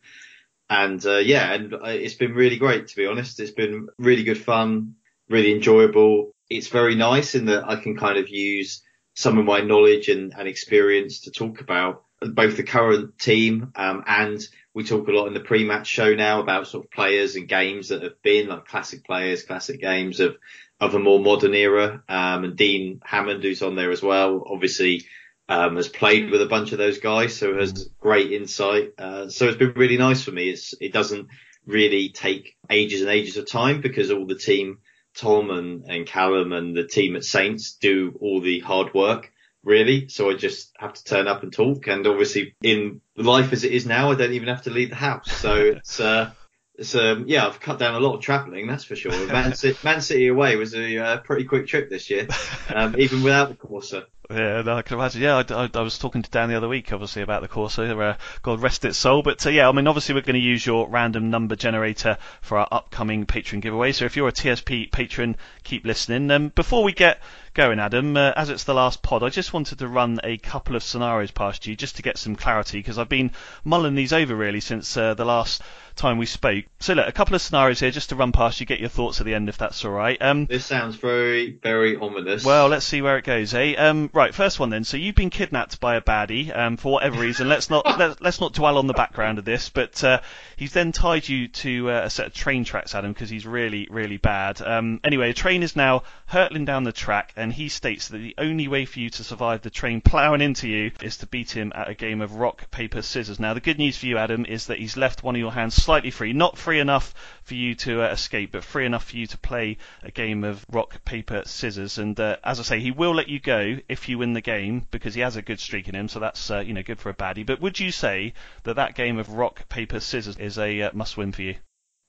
and uh, yeah, and uh, it's been really great to be honest. It's been really good fun, really enjoyable. It's very nice in that I can kind of use some of my knowledge and, and experience to talk about both the current team um, and we talk a lot in the pre-match show now about sort of players and games that have been like classic players, classic games of of a more modern era. Um, and Dean Hammond, who's on there as well, obviously um, has played with a bunch of those guys, so has great insight. Uh, so it's been really nice for me. It's it doesn't really take ages and ages of time because all the team, Tom and, and Callum and the team at Saints do all the hard work really. So I just have to turn up and talk. And obviously, in life as it is now, I don't even have to leave the house. So it's, uh, it's, um, yeah, I've cut down a lot of travelling, that's for sure. Man City, Man City away was a uh, pretty quick trip this year, um, even without the Corsa. Yeah, no, I can imagine. Yeah, I, I, I, was talking to Dan the other week, obviously, about the Corsa. Uh, God rest its soul. But uh, yeah, I mean, obviously, we're going to use your random number generator for our upcoming patron giveaway. So if you're a TSP patron, keep listening. Um, before we get going, Adam, uh, as it's the last pod, I just wanted to run a couple of scenarios past you just to get some clarity because I've been mulling these over really since uh, the last time we spoke. So look, a couple of scenarios here just to run past you, get your thoughts at the end if that's all right. Um, this sounds very, very ominous. Well, let's see where it goes, eh? Um, right, first one then. So you've been kidnapped by a baddie um, for whatever reason. let's not let, us not dwell on the background of this, but uh, he's then tied you to uh, a set of train tracks, Adam, because he's really, really bad. Um, anyway, a train is now hurtling down the track, and he states that the only way for you to survive the train ploughing into you is to beat him at a game of rock, paper, scissors. Now, the good news for you, Adam, is that he's left one of your hands slightly free. Not free enough for you to uh, escape, but free enough for you to play a game of rock, paper, scissors. And uh, as I say, he will let you go if you win the game because he has a good streak in him. So that's uh, you know good for a baddie. But would you say that that game of rock, paper, scissors is a uh, must-win for you?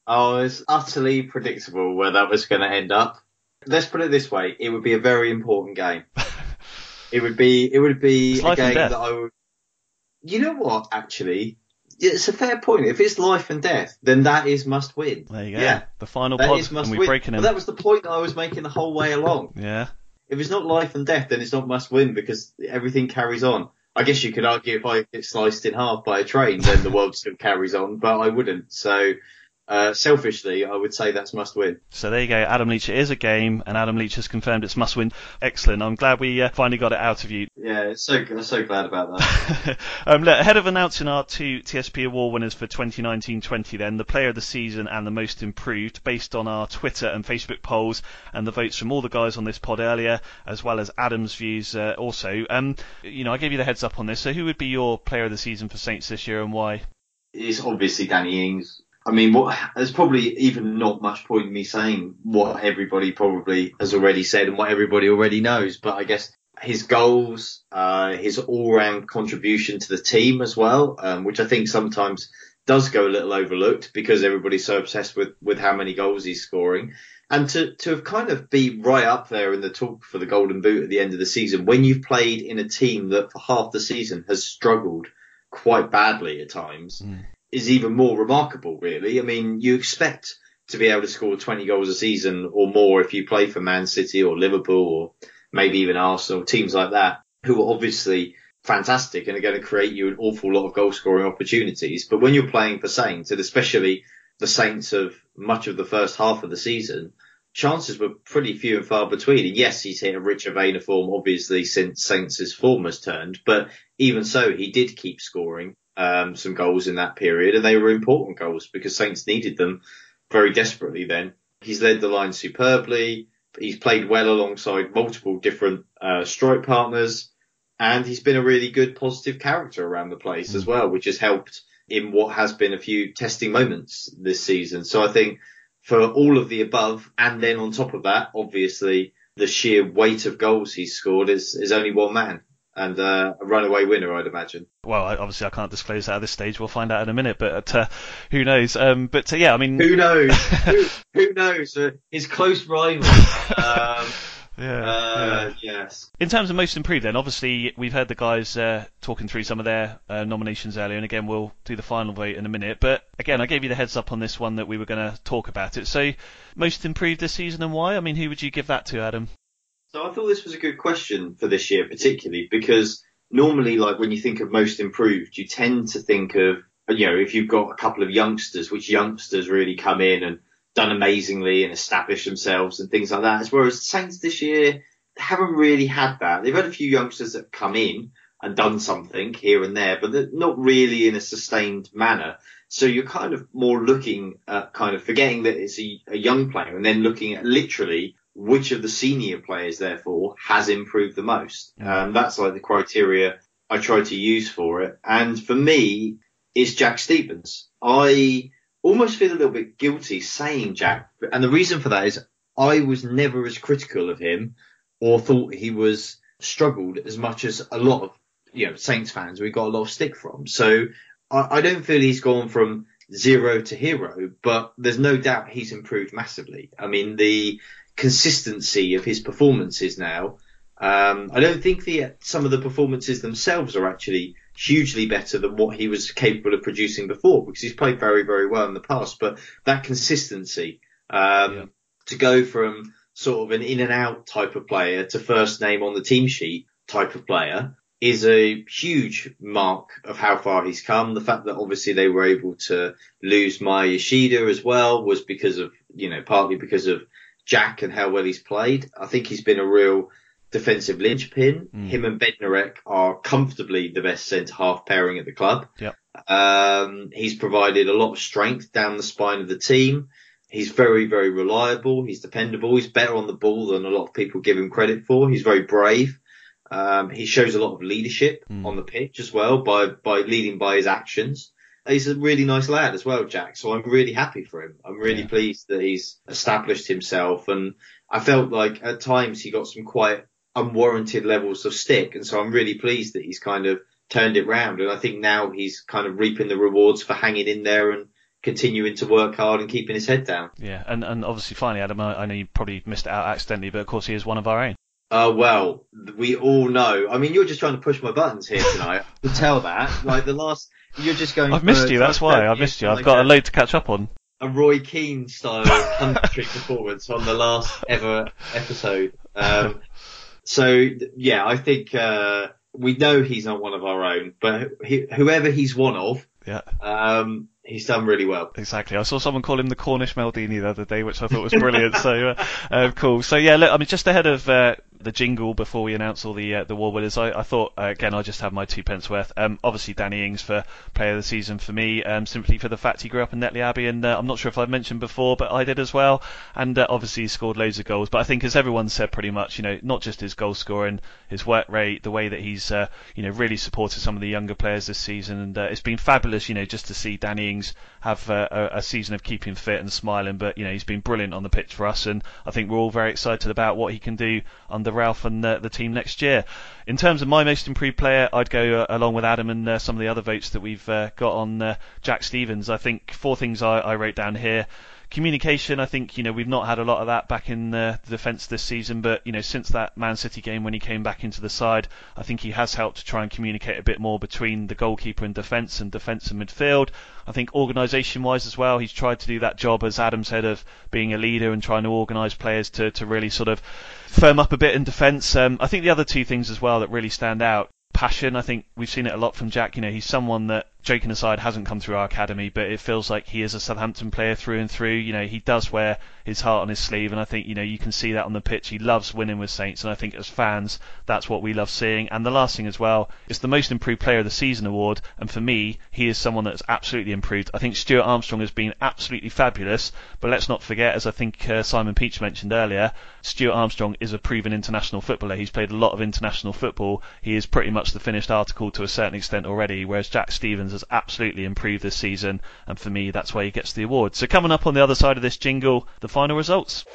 Oh, it's utterly predictable where that was going to end up. Let's put it this way: it would be a very important game. it would be. It would be a game that I would. You know what? Actually, it's a fair point. If it's life and death, then that is must win. There you go. Yeah, the final that pod, is must and we're win. breaking him. But that was the point that I was making the whole way along. yeah. If it's not life and death, then it's not must win because everything carries on. I guess you could argue if I get sliced in half by a train, then the world still carries on, but I wouldn't. So uh, selfishly, I would say that's must win. So there you go. Adam Leach, it is a game, and Adam Leach has confirmed it's must win. Excellent. I'm glad we uh, finally got it out of you. Yeah, so I'm so glad about that. um, look, ahead of announcing our two TSP award winners for 2019-20, then the player of the season and the most improved, based on our Twitter and Facebook polls and the votes from all the guys on this pod earlier, as well as Adam's views uh, also. Um, you know, I gave you the heads up on this. So who would be your player of the season for Saints this year, and why? It's obviously Danny Ings. I mean, what, there's probably even not much point in me saying what everybody probably has already said and what everybody already knows. But I guess his goals, uh, his all-round contribution to the team as well, um, which I think sometimes does go a little overlooked because everybody's so obsessed with, with how many goals he's scoring. And to, to have kind of be right up there in the talk for the Golden Boot at the end of the season when you've played in a team that for half the season has struggled quite badly at times. Mm is even more remarkable, really. I mean, you expect to be able to score 20 goals a season or more if you play for Man City or Liverpool or maybe even Arsenal, teams like that, who are obviously fantastic and are going to create you an awful lot of goal scoring opportunities. But when you're playing for Saints, and especially the Saints of much of the first half of the season, chances were pretty few and far between. And yes, he's hit a richer vein of form, obviously, since Saints' form has turned, but even so, he did keep scoring um, some goals in that period, and they were important goals because Saints needed them very desperately then. He's led the line superbly. He's played well alongside multiple different uh, strike partners, and he's been a really good positive character around the place mm. as well, which has helped in what has been a few testing moments this season. So I think for all of the above, and then on top of that, obviously the sheer weight of goals he's scored is, is only one man and uh, a runaway winner, I'd imagine. Well, obviously I can't disclose that at this stage. We'll find out in a minute, but uh, who knows? Um, but uh, yeah, I mean, who knows? who, who, knows? Uh, his close rival. Um, yeah, uh, yeah, Yes. In terms of most improved, then obviously we've heard the guys uh, talking through some of their uh, nominations earlier, and again we'll do the final vote in a minute. But again, I gave you the heads up on this one that we were going to talk about it. So, most improved this season and why? I mean, who would you give that to, Adam? So I thought this was a good question for this year, particularly because normally, like when you think of most improved, you tend to think of, you know, if you've got a couple of youngsters, which youngsters really come in and done amazingly and established themselves and things like that. As Whereas Saints this year haven't really had that. They've had a few youngsters that have come in and done something here and there, but not really in a sustained manner. So you're kind of more looking at kind of forgetting that it's a, a young player and then looking at literally which of the senior players, therefore, has improved the most. Um, that's like the criteria I try to use for it. And for me, it's Jack Stephens. I almost feel a little bit guilty saying Jack. And the reason for that is I was never as critical of him or thought he was struggled as much as a lot of you know Saints fans we got a lot of stick from. So I, I don't feel he's gone from zero to hero, but there's no doubt he's improved massively. I mean the consistency of his performances now. Um, I don't think the some of the performances themselves are actually hugely better than what he was capable of producing before because he's played very very well in the past. But that consistency um, yeah. to go from sort of an in and out type of player to first name on the team sheet type of player is a huge mark of how far he's come. The fact that obviously they were able to lose Maya Yoshida as well was because of, you know, partly because of Jack and how well he's played. I think he's been a real defensive linchpin. Mm. Him and Bednarek are comfortably the best centre half pairing at the club. Yep. Um, he's provided a lot of strength down the spine of the team. He's very, very reliable. He's dependable. He's better on the ball than a lot of people give him credit for. He's very brave. Um, he shows a lot of leadership mm. on the pitch as well by, by leading by his actions. He's a really nice lad as well, Jack. So I'm really happy for him. I'm really yeah. pleased that he's established himself. And I felt like at times he got some quite unwarranted levels of stick. And so I'm really pleased that he's kind of turned it round. And I think now he's kind of reaping the rewards for hanging in there and continuing to work hard and keeping his head down. Yeah, and, and obviously, finally, Adam, I know you probably missed it out accidentally, but of course, he is one of our own. Uh, well, we all know. I mean, you're just trying to push my buttons here tonight. to tell that. Like the last, you're just going. I've missed you. That's why I've missed you. I've got a load to catch up on. A Roy Keane style country performance on the last ever episode. Um, so yeah, I think uh, we know he's not one of our own, but he, whoever he's one of, yeah, um, he's done really well. Exactly. I saw someone call him the Cornish Maldini the other day, which I thought was brilliant. so uh, uh, cool. So yeah, look, I mean, just ahead of uh, the jingle before we announce all the uh, the war winners, I, I thought uh, again I'll just have my two pence worth. Um, obviously Danny Ings for Player of the Season for me, um, simply for the fact he grew up in Netley Abbey, and uh, I'm not sure if I've mentioned before, but I did as well. And uh, obviously he scored loads of goals. But I think as everyone said, pretty much, you know, not just his goal scoring, his work rate, the way that he's you know really supported some of the younger players this season, and it's been fabulous, you know, just to see Danny Ings have a, a season of keeping fit and smiling. But you know he's been brilliant on the pitch for us, and I think we're all very excited about what he can do under Ralph and the the team next year. In terms of my most improved player, I'd go uh, along with Adam and uh, some of the other votes that we've uh, got on uh, Jack Stephens. I think four things I, I wrote down here communication, I think you know we've not had a lot of that back in the, defence this season, but you know since that Man City game when he came back into the side, I think he has helped to try and communicate a bit more between the goalkeeper and defence and defence and midfield. I think organisation-wise as well, he's tried to do that job as Adam said of being a leader and trying to organise players to to really sort of firm up a bit in defence. Um, I think the other two things as well that really stand out passion. I think we've seen it a lot from Jack. You know, he's someone that joking aside, hasn't come through our academy, but it feels like he is a Southampton player through and through. You know, he does wear his heart on his sleeve, and I think you know you can see that on the pitch. He loves winning with Saints, and I think as fans, that's what we love seeing. And the last thing as well is the most improved player of the season award, and for me, he is someone that's absolutely improved. I think Stuart Armstrong has been absolutely fabulous, but let's not forget, as I think uh, Simon Peach mentioned earlier, Stuart Armstrong is a proven international footballer. He's played a lot of international football. He is pretty much the finished article to a certain extent already, whereas Jack Stephens has absolutely improved this season, and for me, that's why he gets the award. So coming up on the other side of this jingle, the final results.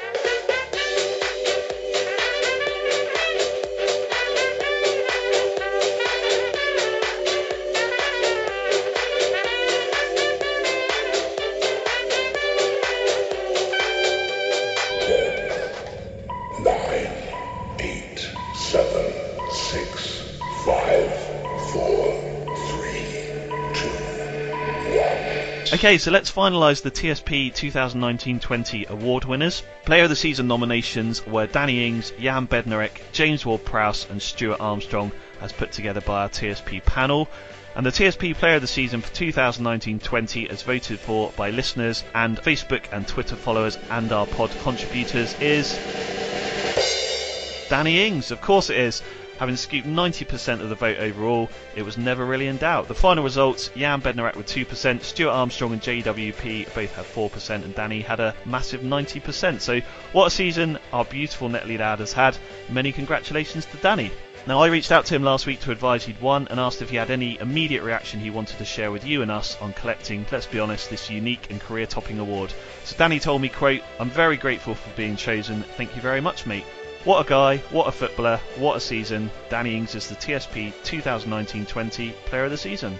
Okay, so let's finalise the TSP 2019-20 award winners. Player of the Season nominations were Danny Ings, Jan Bednarek, James Ward-Prowse and Stuart Armstrong as put together by our TSP panel. And the TSP Player of the Season for 2019-20 as voted for by listeners and Facebook and Twitter followers and our pod contributors is... Danny Ings, of course it is. Having scooped 90% of the vote overall, it was never really in doubt. The final results Jan Bednarek with 2%, Stuart Armstrong and JWP both had 4%, and Danny had a massive 90%. So, what a season our beautiful Netley lad has had. Many congratulations to Danny. Now, I reached out to him last week to advise he'd won and asked if he had any immediate reaction he wanted to share with you and us on collecting, let's be honest, this unique and career topping award. So, Danny told me, quote, I'm very grateful for being chosen. Thank you very much, mate. What a guy, what a footballer, what a season. Danny Ings is the TSP 2019-20 Player of the Season.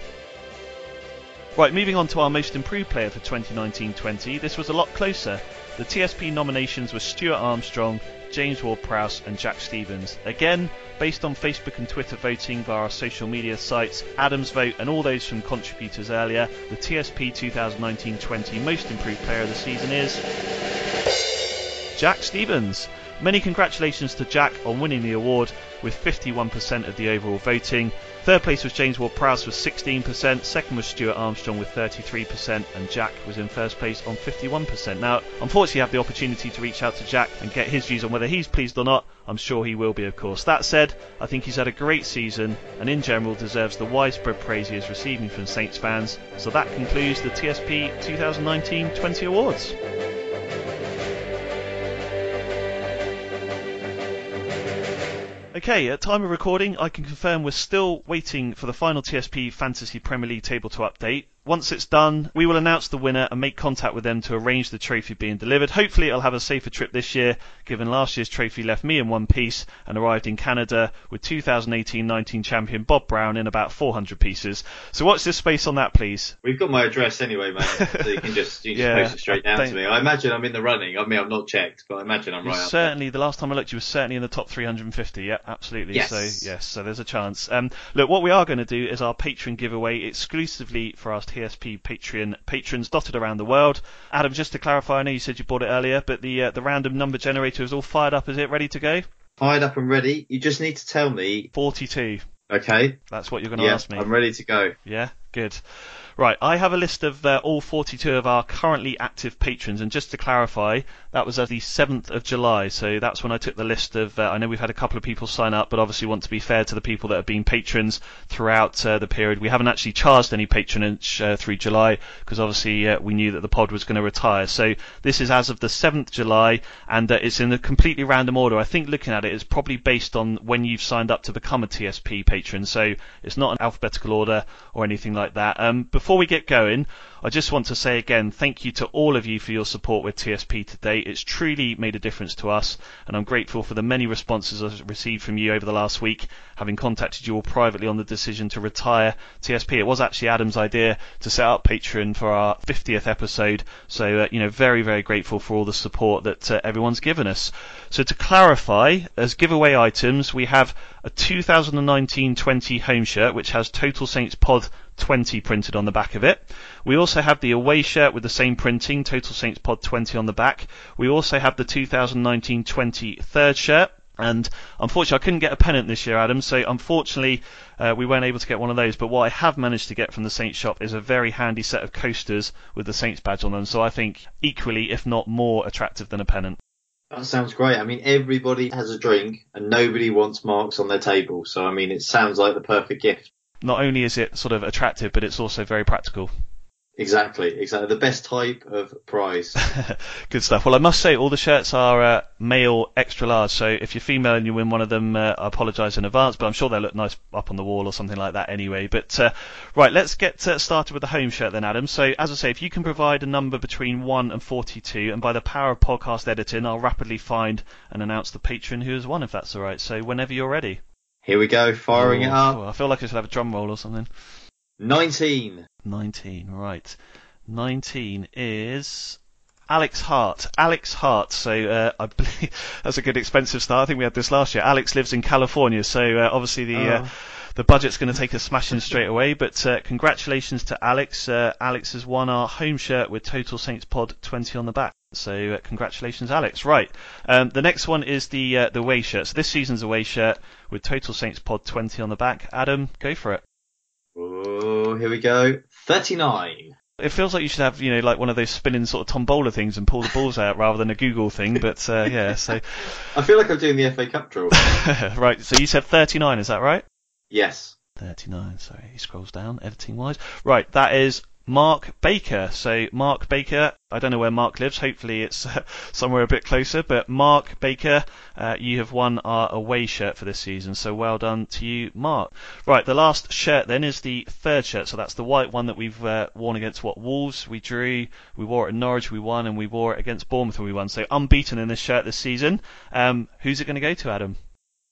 Right, moving on to our most improved player for 2019-20. This was a lot closer. The TSP nominations were Stuart Armstrong, James Ward-Prowse and Jack Stephens. Again, based on Facebook and Twitter voting via our social media sites, Adam's vote and all those from contributors earlier, the TSP 2019-20 most improved player of the season is Jack Stephens. Many congratulations to Jack on winning the award with 51% of the overall voting. Third place was James Ward Prowse with 16%, second was Stuart Armstrong with 33%, and Jack was in first place on 51%. Now, unfortunately, I have the opportunity to reach out to Jack and get his views on whether he's pleased or not. I'm sure he will be, of course. That said, I think he's had a great season and in general deserves the widespread praise he is receiving from Saints fans. So that concludes the TSP 2019 20 awards. Okay, at time of recording, I can confirm we're still waiting for the final TSP Fantasy Premier League table to update. Once it's done, we will announce the winner and make contact with them to arrange the trophy being delivered. Hopefully, it'll have a safer trip this year, given last year's trophy left me in one piece and arrived in Canada with 2018-19 champion Bob Brown in about 400 pieces. So watch this space on that, please. We've got my address anyway, mate, so you can just, you can Yeah, just post it straight down to me. I imagine I'm in the running. I mean, I've not checked, but I imagine I'm right up certainly, the last time I looked, you were certainly in the top 350. Yeah, absolutely. Yes. So yes, so there's a chance. Um, look, what we are going to do is our Patreon giveaway exclusively for our TSP Patreon patrons dotted around the world. Adam, just to clarify, I know you said you bought it earlier, but the uh, the random number generator is all fired up. Is it ready to go? Fired up and ready. You just need to tell me. 42. Okay. That's what you're going to Yeah, ask me. I'm ready to go. Yeah, good. Right, I have a list of uh, all 42 of our currently active patrons, and just to clarify, that was as the 7th of July, so that's when I took the list of. Uh, I know we've had a couple of people sign up, but obviously want to be fair to the people that have been patrons throughout uh, the period. We haven't actually charged any patronage uh, through July because obviously uh, we knew that the pod was going to retire. So this is as of the 7th July, and uh, it's in a completely random order. I think looking at it, it's probably based on when you've signed up to become a TSP patron, so it's not an alphabetical order or anything like that. Um, before we get going, I just want to say again thank you to all of you for your support with TSP today. It's truly made a difference to us, and I'm grateful for the many responses I've received from you over the last week, having contacted you all privately on the decision to retire TSP. It was actually Adam's idea to set up Patreon for our 50th episode, so uh, you know very very grateful for all the support that uh, everyone's given us. So to clarify, as giveaway items, we have a 2019-20 home shirt which has Total Saints Pod 20 printed on the back of it. We also have the away shirt with the same printing, Total Saints Pod 20 on the back. We also have the 2019-20 third shirt. And unfortunately, I couldn't get a pennant this year, Adam. So unfortunately, uh, we weren't able to get one of those. But what I have managed to get from the Saints shop is a very handy set of coasters with the Saints badge on them. So I think equally, if not more, attractive than a pennant. That sounds great. I mean, everybody has a drink and nobody wants marks on their table. So, I mean, it sounds like the perfect gift. Not only is it sort of attractive, but it's also very practical. Exactly, exactly. The best type of prize. Good stuff. Well, I must say, all the shirts are uh, male extra large. So if you're female and you win one of them, uh, I apologise in advance, but I'm sure they'll look nice up on the wall or something like that anyway. But uh, right, let's get uh, started with the home shirt then, Adam. So as I say, if you can provide a number between one and 42, and by the power of podcast editing, I'll rapidly find and announce the patron who has won, if that's all right. So whenever you're ready. Here we go, firing it up. Oh, I feel like I should have a drum roll or something. 19. 19, right. 19 is Alex Hart. Alex Hart. So uh, I believe that's a good expensive start. I think we had this last year. Alex lives in California, so uh, obviously the uh, Oh. the budget's going to take a smashing straight away. But uh, congratulations to Alex. Uh, Alex has won our home shirt with Total Saints Pod 20 on the back. So uh, congratulations, Alex. Right. Um, the next one is the uh, the away shirt. So this season's away shirt with Total Saints Pod 20 on the back. Adam, go for it. Oh, here we go. 39. It feels like you should have, you know, like one of those spinning sort of tombola things and pull the balls out rather than a Google thing. But uh, yeah, so I feel like I'm doing the FA Cup draw. right. So you said 39, is that right? yes. 39. Sorry, he scrolls down editing wise. Right, that is Mark Baker. So, Mark Baker, I don't know where Mark lives. Hopefully, it's uh, somewhere a bit closer. But Mark Baker, uh, you have won our away shirt for this season. So, well done to you, Mark. Right, the last shirt then is the third shirt. So, that's the white one that we've uh, worn against what Wolves. We drew, we wore it at Norwich, we won, and we wore it against Bournemouth, and we won. So, unbeaten in this shirt this season. Um, who's it going to go to, Adam?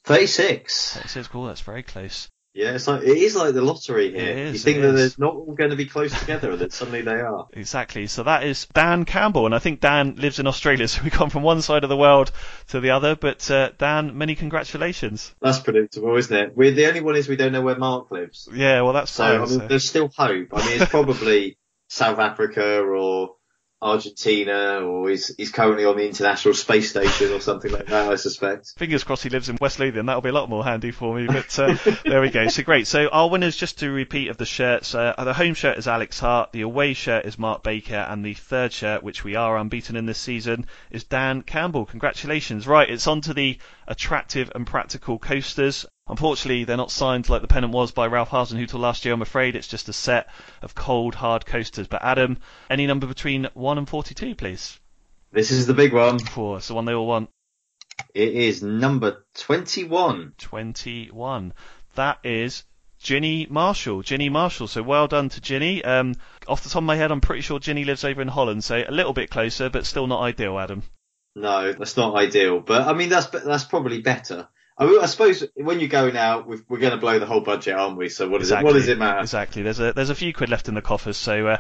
36. 36, cool. That's very close. Yeah, it's like it is like the lottery here. You think that is. they're not all going to be close together, and then suddenly they are. Exactly. So that is Dan Campbell, and I think Dan lives in Australia. So we've gone from one side of the world to the other. But uh, Dan, many congratulations. That's predictable, isn't it? We're the only one is we don't know where Mark lives. Yeah, well that's So fine. I mean, so- there's still hope. I mean, it's probably South Africa or Argentina, or he's he's currently on the International Space Station or something like that. I suspect. Fingers crossed he lives in West Lothian. That'll be a lot more handy for me. But uh, there we go. So great. So our winners, just to repeat of the shirts, uh, the home shirt is Alex Hart, the away shirt is Mark Baker, and the third shirt, which we are unbeaten in this season, is Dan Campbell. Congratulations. Right, it's on to the attractive and practical coasters. Unfortunately, they're not signed like the pennant was by Ralph Hasenhüttl last year. I'm afraid it's just a set of cold, hard coasters. But Adam, any number between one and forty-two, please. This is the big one. Oh, it's the one they all want. It is number 21. 21. That is Ginny Marshall. Ginny Marshall. So well done to Ginny. Um, off the top of my head, I'm pretty sure Ginny lives over in Holland, so a little bit closer, but still not ideal, Adam. No, that's not ideal. But I mean, that's that's probably better. I, mean, I suppose when you're going out, we've, we're going to blow the whole budget, aren't we? So what does it what does it matter? Exactly. There's a there's a few quid left in the coffers, so uh,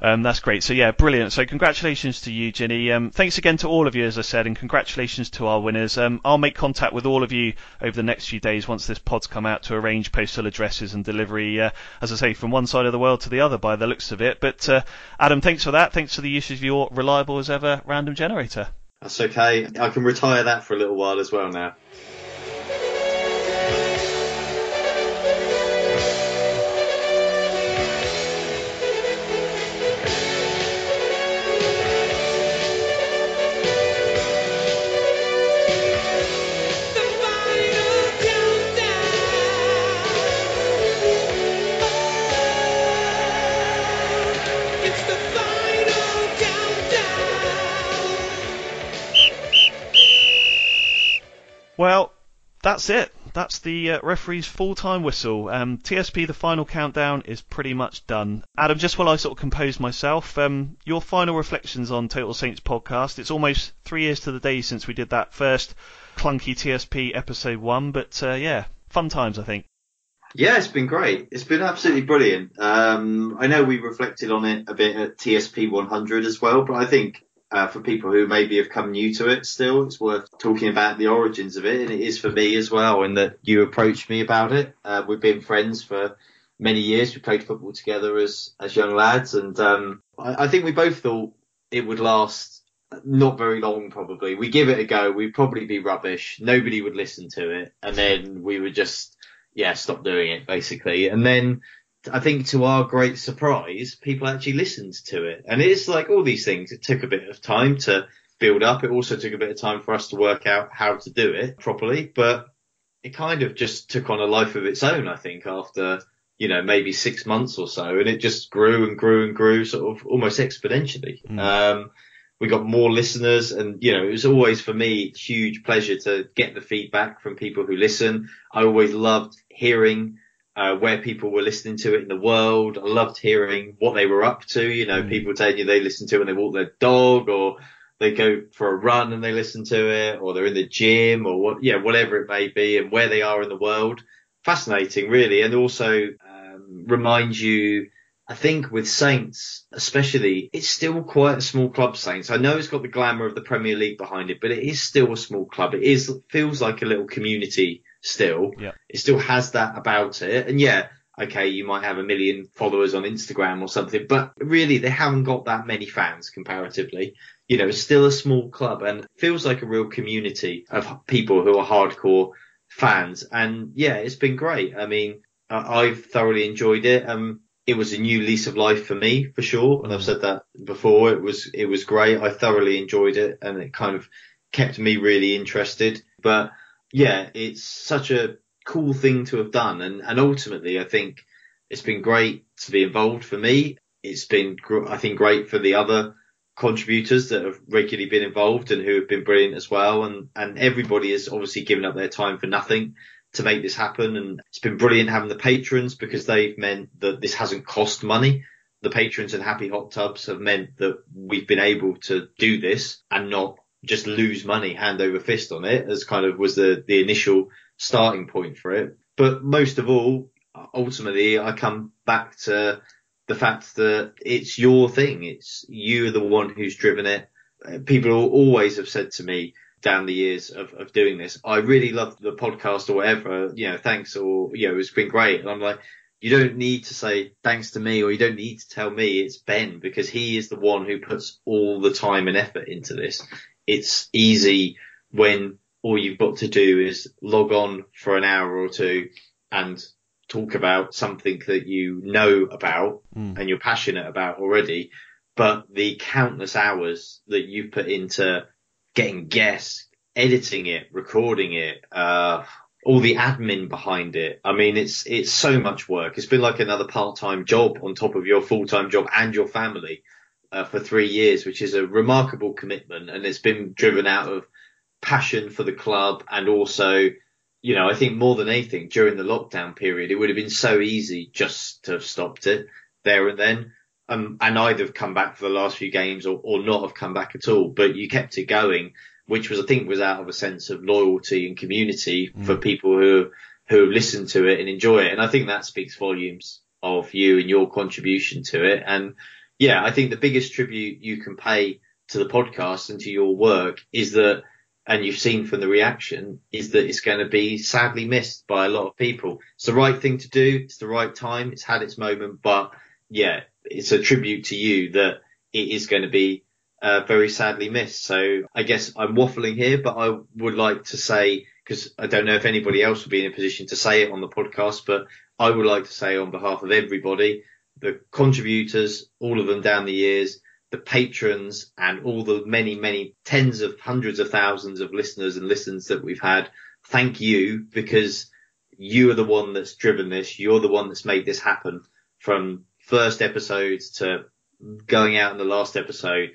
um, that's great. So yeah, brilliant. So congratulations to you, Ginny. Um, thanks again to all of you, as I said, and congratulations to our winners. Um, I'll make contact with all of you over the next few days once this pod's come out to arrange postal addresses and delivery. Uh, as I say, from one side of the world to the other, by the looks of it. But uh, Adam, thanks for that. Thanks for the use of your reliable as ever random generator. That's okay. I can retire that for a little while as well now. That's it. That's the uh, referee's full-time whistle. Um, TSP, the final countdown is pretty much done. Adam, just while I sort of compose myself, um, your final reflections on Total Saints podcast. It's almost three years to the day since we did that first clunky TSP episode one, but uh, yeah, fun times, I think. Yeah, it's been great. It's been absolutely brilliant. Um, I know we reflected on it a bit at TSP 100 as well, but I think uh, for people who maybe have come new to it still, it's worth talking about the origins of it, and it is for me as well, in that you approached me about it. Uh, we've been friends for many years. We played football together as as young lads, and um, I, I think we both thought it would last not very long. Probably we give it a go. We'd probably be rubbish. Nobody would listen to it, and then we would just yeah stop doing it basically, and then. I think to our great surprise, people actually listened to it. And it's like all these things. It took a bit of time to build up. It also took a bit of time for us to work out how to do it properly, but it kind of just took on a life of its own, I think, after, you know, maybe six months or so. And it just grew and grew and grew sort of almost exponentially. Um, we got more listeners and, you know, it was always for me huge pleasure to get the feedback from people who listen. I always loved hearing uh, where people were listening to it in the world. I loved hearing what they were up to. You know, people telling you they listen to it when they walk their dog or they go for a run and they listen to it or they're in the gym or what, yeah, whatever it may be and where they are in the world. Fascinating, really. And also, um, reminds you, I think with Saints, especially, it's still quite a small club, Saints. I know it's got the glamour of the Premier League behind it, but it is still a small club. It is, feels like a little community still. Yeah. It still has that about it. And yeah, okay, you might have a million followers on Instagram or something, but really they haven't got that many fans comparatively. You know, it's still a small club and feels like a real community of people who are hardcore fans. And yeah, it's been great. I mean, I've thoroughly enjoyed it. Um, it was a new lease of life for me, for sure. And I've said that before. It was, it was great. I thoroughly enjoyed it and it kind of kept me really interested. But yeah, it's such a cool thing to have done. And, and ultimately, I think it's been great to be involved for me. it's been, I think, great for the other contributors that have regularly been involved and who have been brilliant as well. And, and everybody has obviously given up their time for nothing to make this happen. And it's been brilliant having the patrons because they've meant that this hasn't cost money. The patrons and Happy Hot Tubs have meant that we've been able to do this and not just lose money hand over fist on it as kind of was the, the initial starting point for it. But most of all, ultimately, I come back to the fact that it's your thing. It's you are the one who's driven it. Uh, people always have said to me down the years of, of doing this, I really love the podcast or whatever, you know, thanks or, you know, it's been great. And I'm like, you don't need to say thanks to me or you don't need to tell me it's Ben because he is the one who puts all the time and effort into this. It's easy when all you've got to do is log on for an hour or two and talk about something that you know about mm. and you're passionate about already, but the countless hours that you've put into getting guests, editing it, recording it, uh, all the admin behind it. I mean, it's, it's so much work. It's been like another part-time job on top of your full-time job and your family. Uh, for three years, which is a remarkable commitment, and it's been driven out of passion for the club and also you know, I think more than anything during the lockdown period, it would have been so easy just to have stopped it there and then. Um, and either have come back for the last few games or, or not have come back at all. But you kept it going, which was, I think, was out of a sense of loyalty and community mm. for people who, who listen to it and enjoy it. And I think that speaks volumes of you and your contribution to it. And yeah, I think the biggest tribute you can pay to the podcast and to your work is that and you've seen from the reaction is that it's going to be sadly missed by a lot of people. It's the right thing to do. It's the right time. It's had its moment, but yeah, it's a tribute to you that it is going to be uh, very sadly missed. So I guess I'm waffling here, but I would like to say, because I don't know if anybody else will be in a position to say it on the podcast, but I would like to say on behalf of everybody, the contributors, all of them down the years, the patrons and all the many, many tens of hundreds of thousands of listeners and listens that we've had. Thank you because you are the one that's driven this. You're the one that's made this happen from first episodes to going out in the last episode.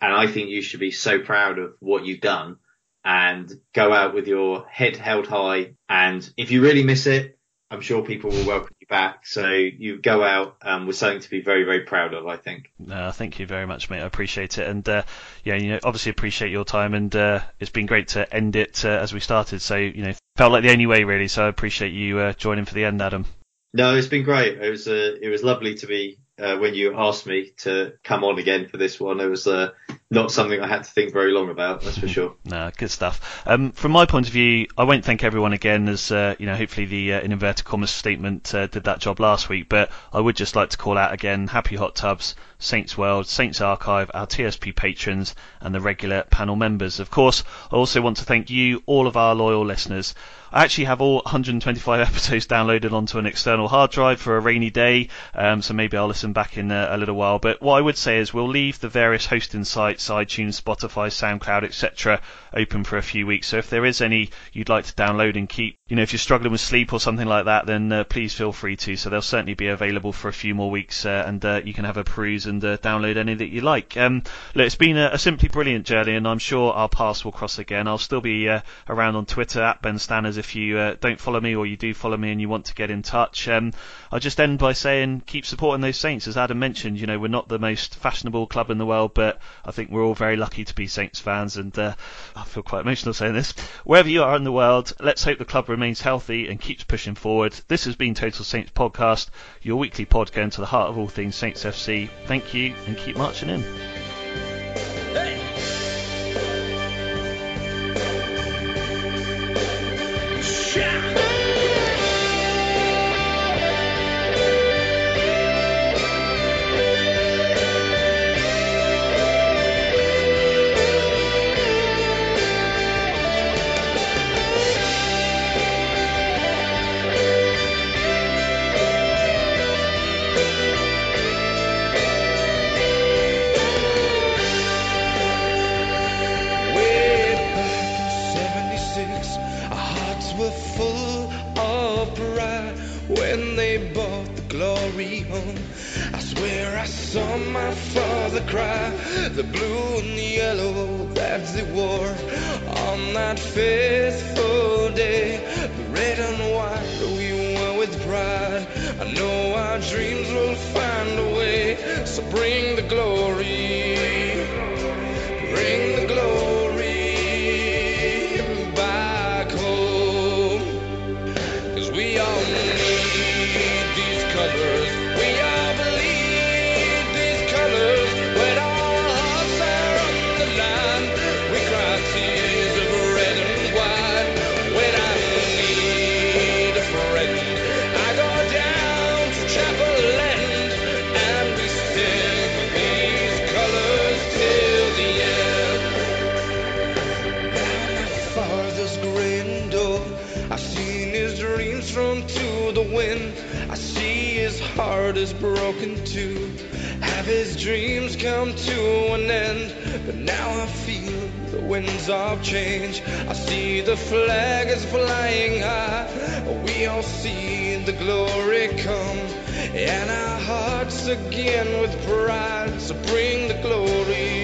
And I think you should be so proud of what you've done and go out with your head held high. And if you really miss it, I'm sure people will welcome you back. So you go out um, with something to be very, very proud of, I think. Uh, thank you very much, mate. I appreciate it. And uh, yeah, you know, obviously appreciate your time. And uh, it's been great to end it uh, as we started. So, you know, felt like the only way, really. So I appreciate you uh, joining for the end, Adam. No, it's been great. It was uh, it was lovely to be uh, when you asked me to come on again for this one. It was uh, not something I had to think very long about, that's for sure. no, good stuff. Um, from my point of view, I won't thank everyone again, as uh, you know, hopefully the uh, in inverted commas statement uh, did that job last week. But I would just like to call out again, Happy Hot Tubs, Saints World, Saints Archive, our TSP patrons, and the regular panel members. Of course, I also want to thank you, all of our loyal listeners. I actually have all 125 episodes downloaded onto an external hard drive for a rainy day, um, so maybe I'll listen back in a, a, little while. But what I would say is we'll leave the various hosting sites, iTunes, Spotify, SoundCloud, etc., open for a few weeks. So if there is any you'd like to download and keep, you know, if you're struggling with sleep or something like that, then uh, please feel free to. So they'll certainly be available for a few more weeks, uh, and uh, you can have a peruse and uh, download any that you like. Um, look, it's been a, a, simply brilliant journey, and I'm sure our paths will cross again. I'll still be uh, around on Twitter at Ben Stanners if you uh, don't follow me or you do follow me and you want to get in touch. Um, I'll just end by saying keep supporting those Saints. As Adam mentioned, you know, we're not the most fashionable club in the world, but I think we're all very lucky to be Saints fans, and uh, I feel quite emotional saying this. Wherever you are in the world, let's hope the club remains healthy and keeps pushing forward. This has been Total Saints Podcast, your weekly pod going to the heart of all things Saints FC. Thank you and keep marching in. On now I feel the winds of change. I see the flag is flying high. We all see the glory come. And our hearts again with pride. So bring the glory.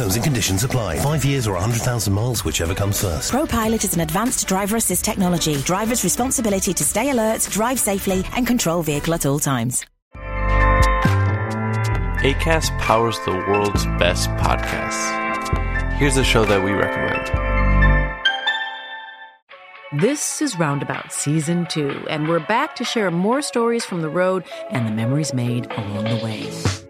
Terms and conditions apply. Five years or 100,000 miles, whichever comes first. ProPilot is an advanced driver assist technology. Driver's responsibility to stay alert, drive safely, and control vehicle at all times. ACAST powers the world's best podcasts. Here's a show that we recommend. This is Roundabout Season 2, and we're back to share more stories from the road and the memories made along the way.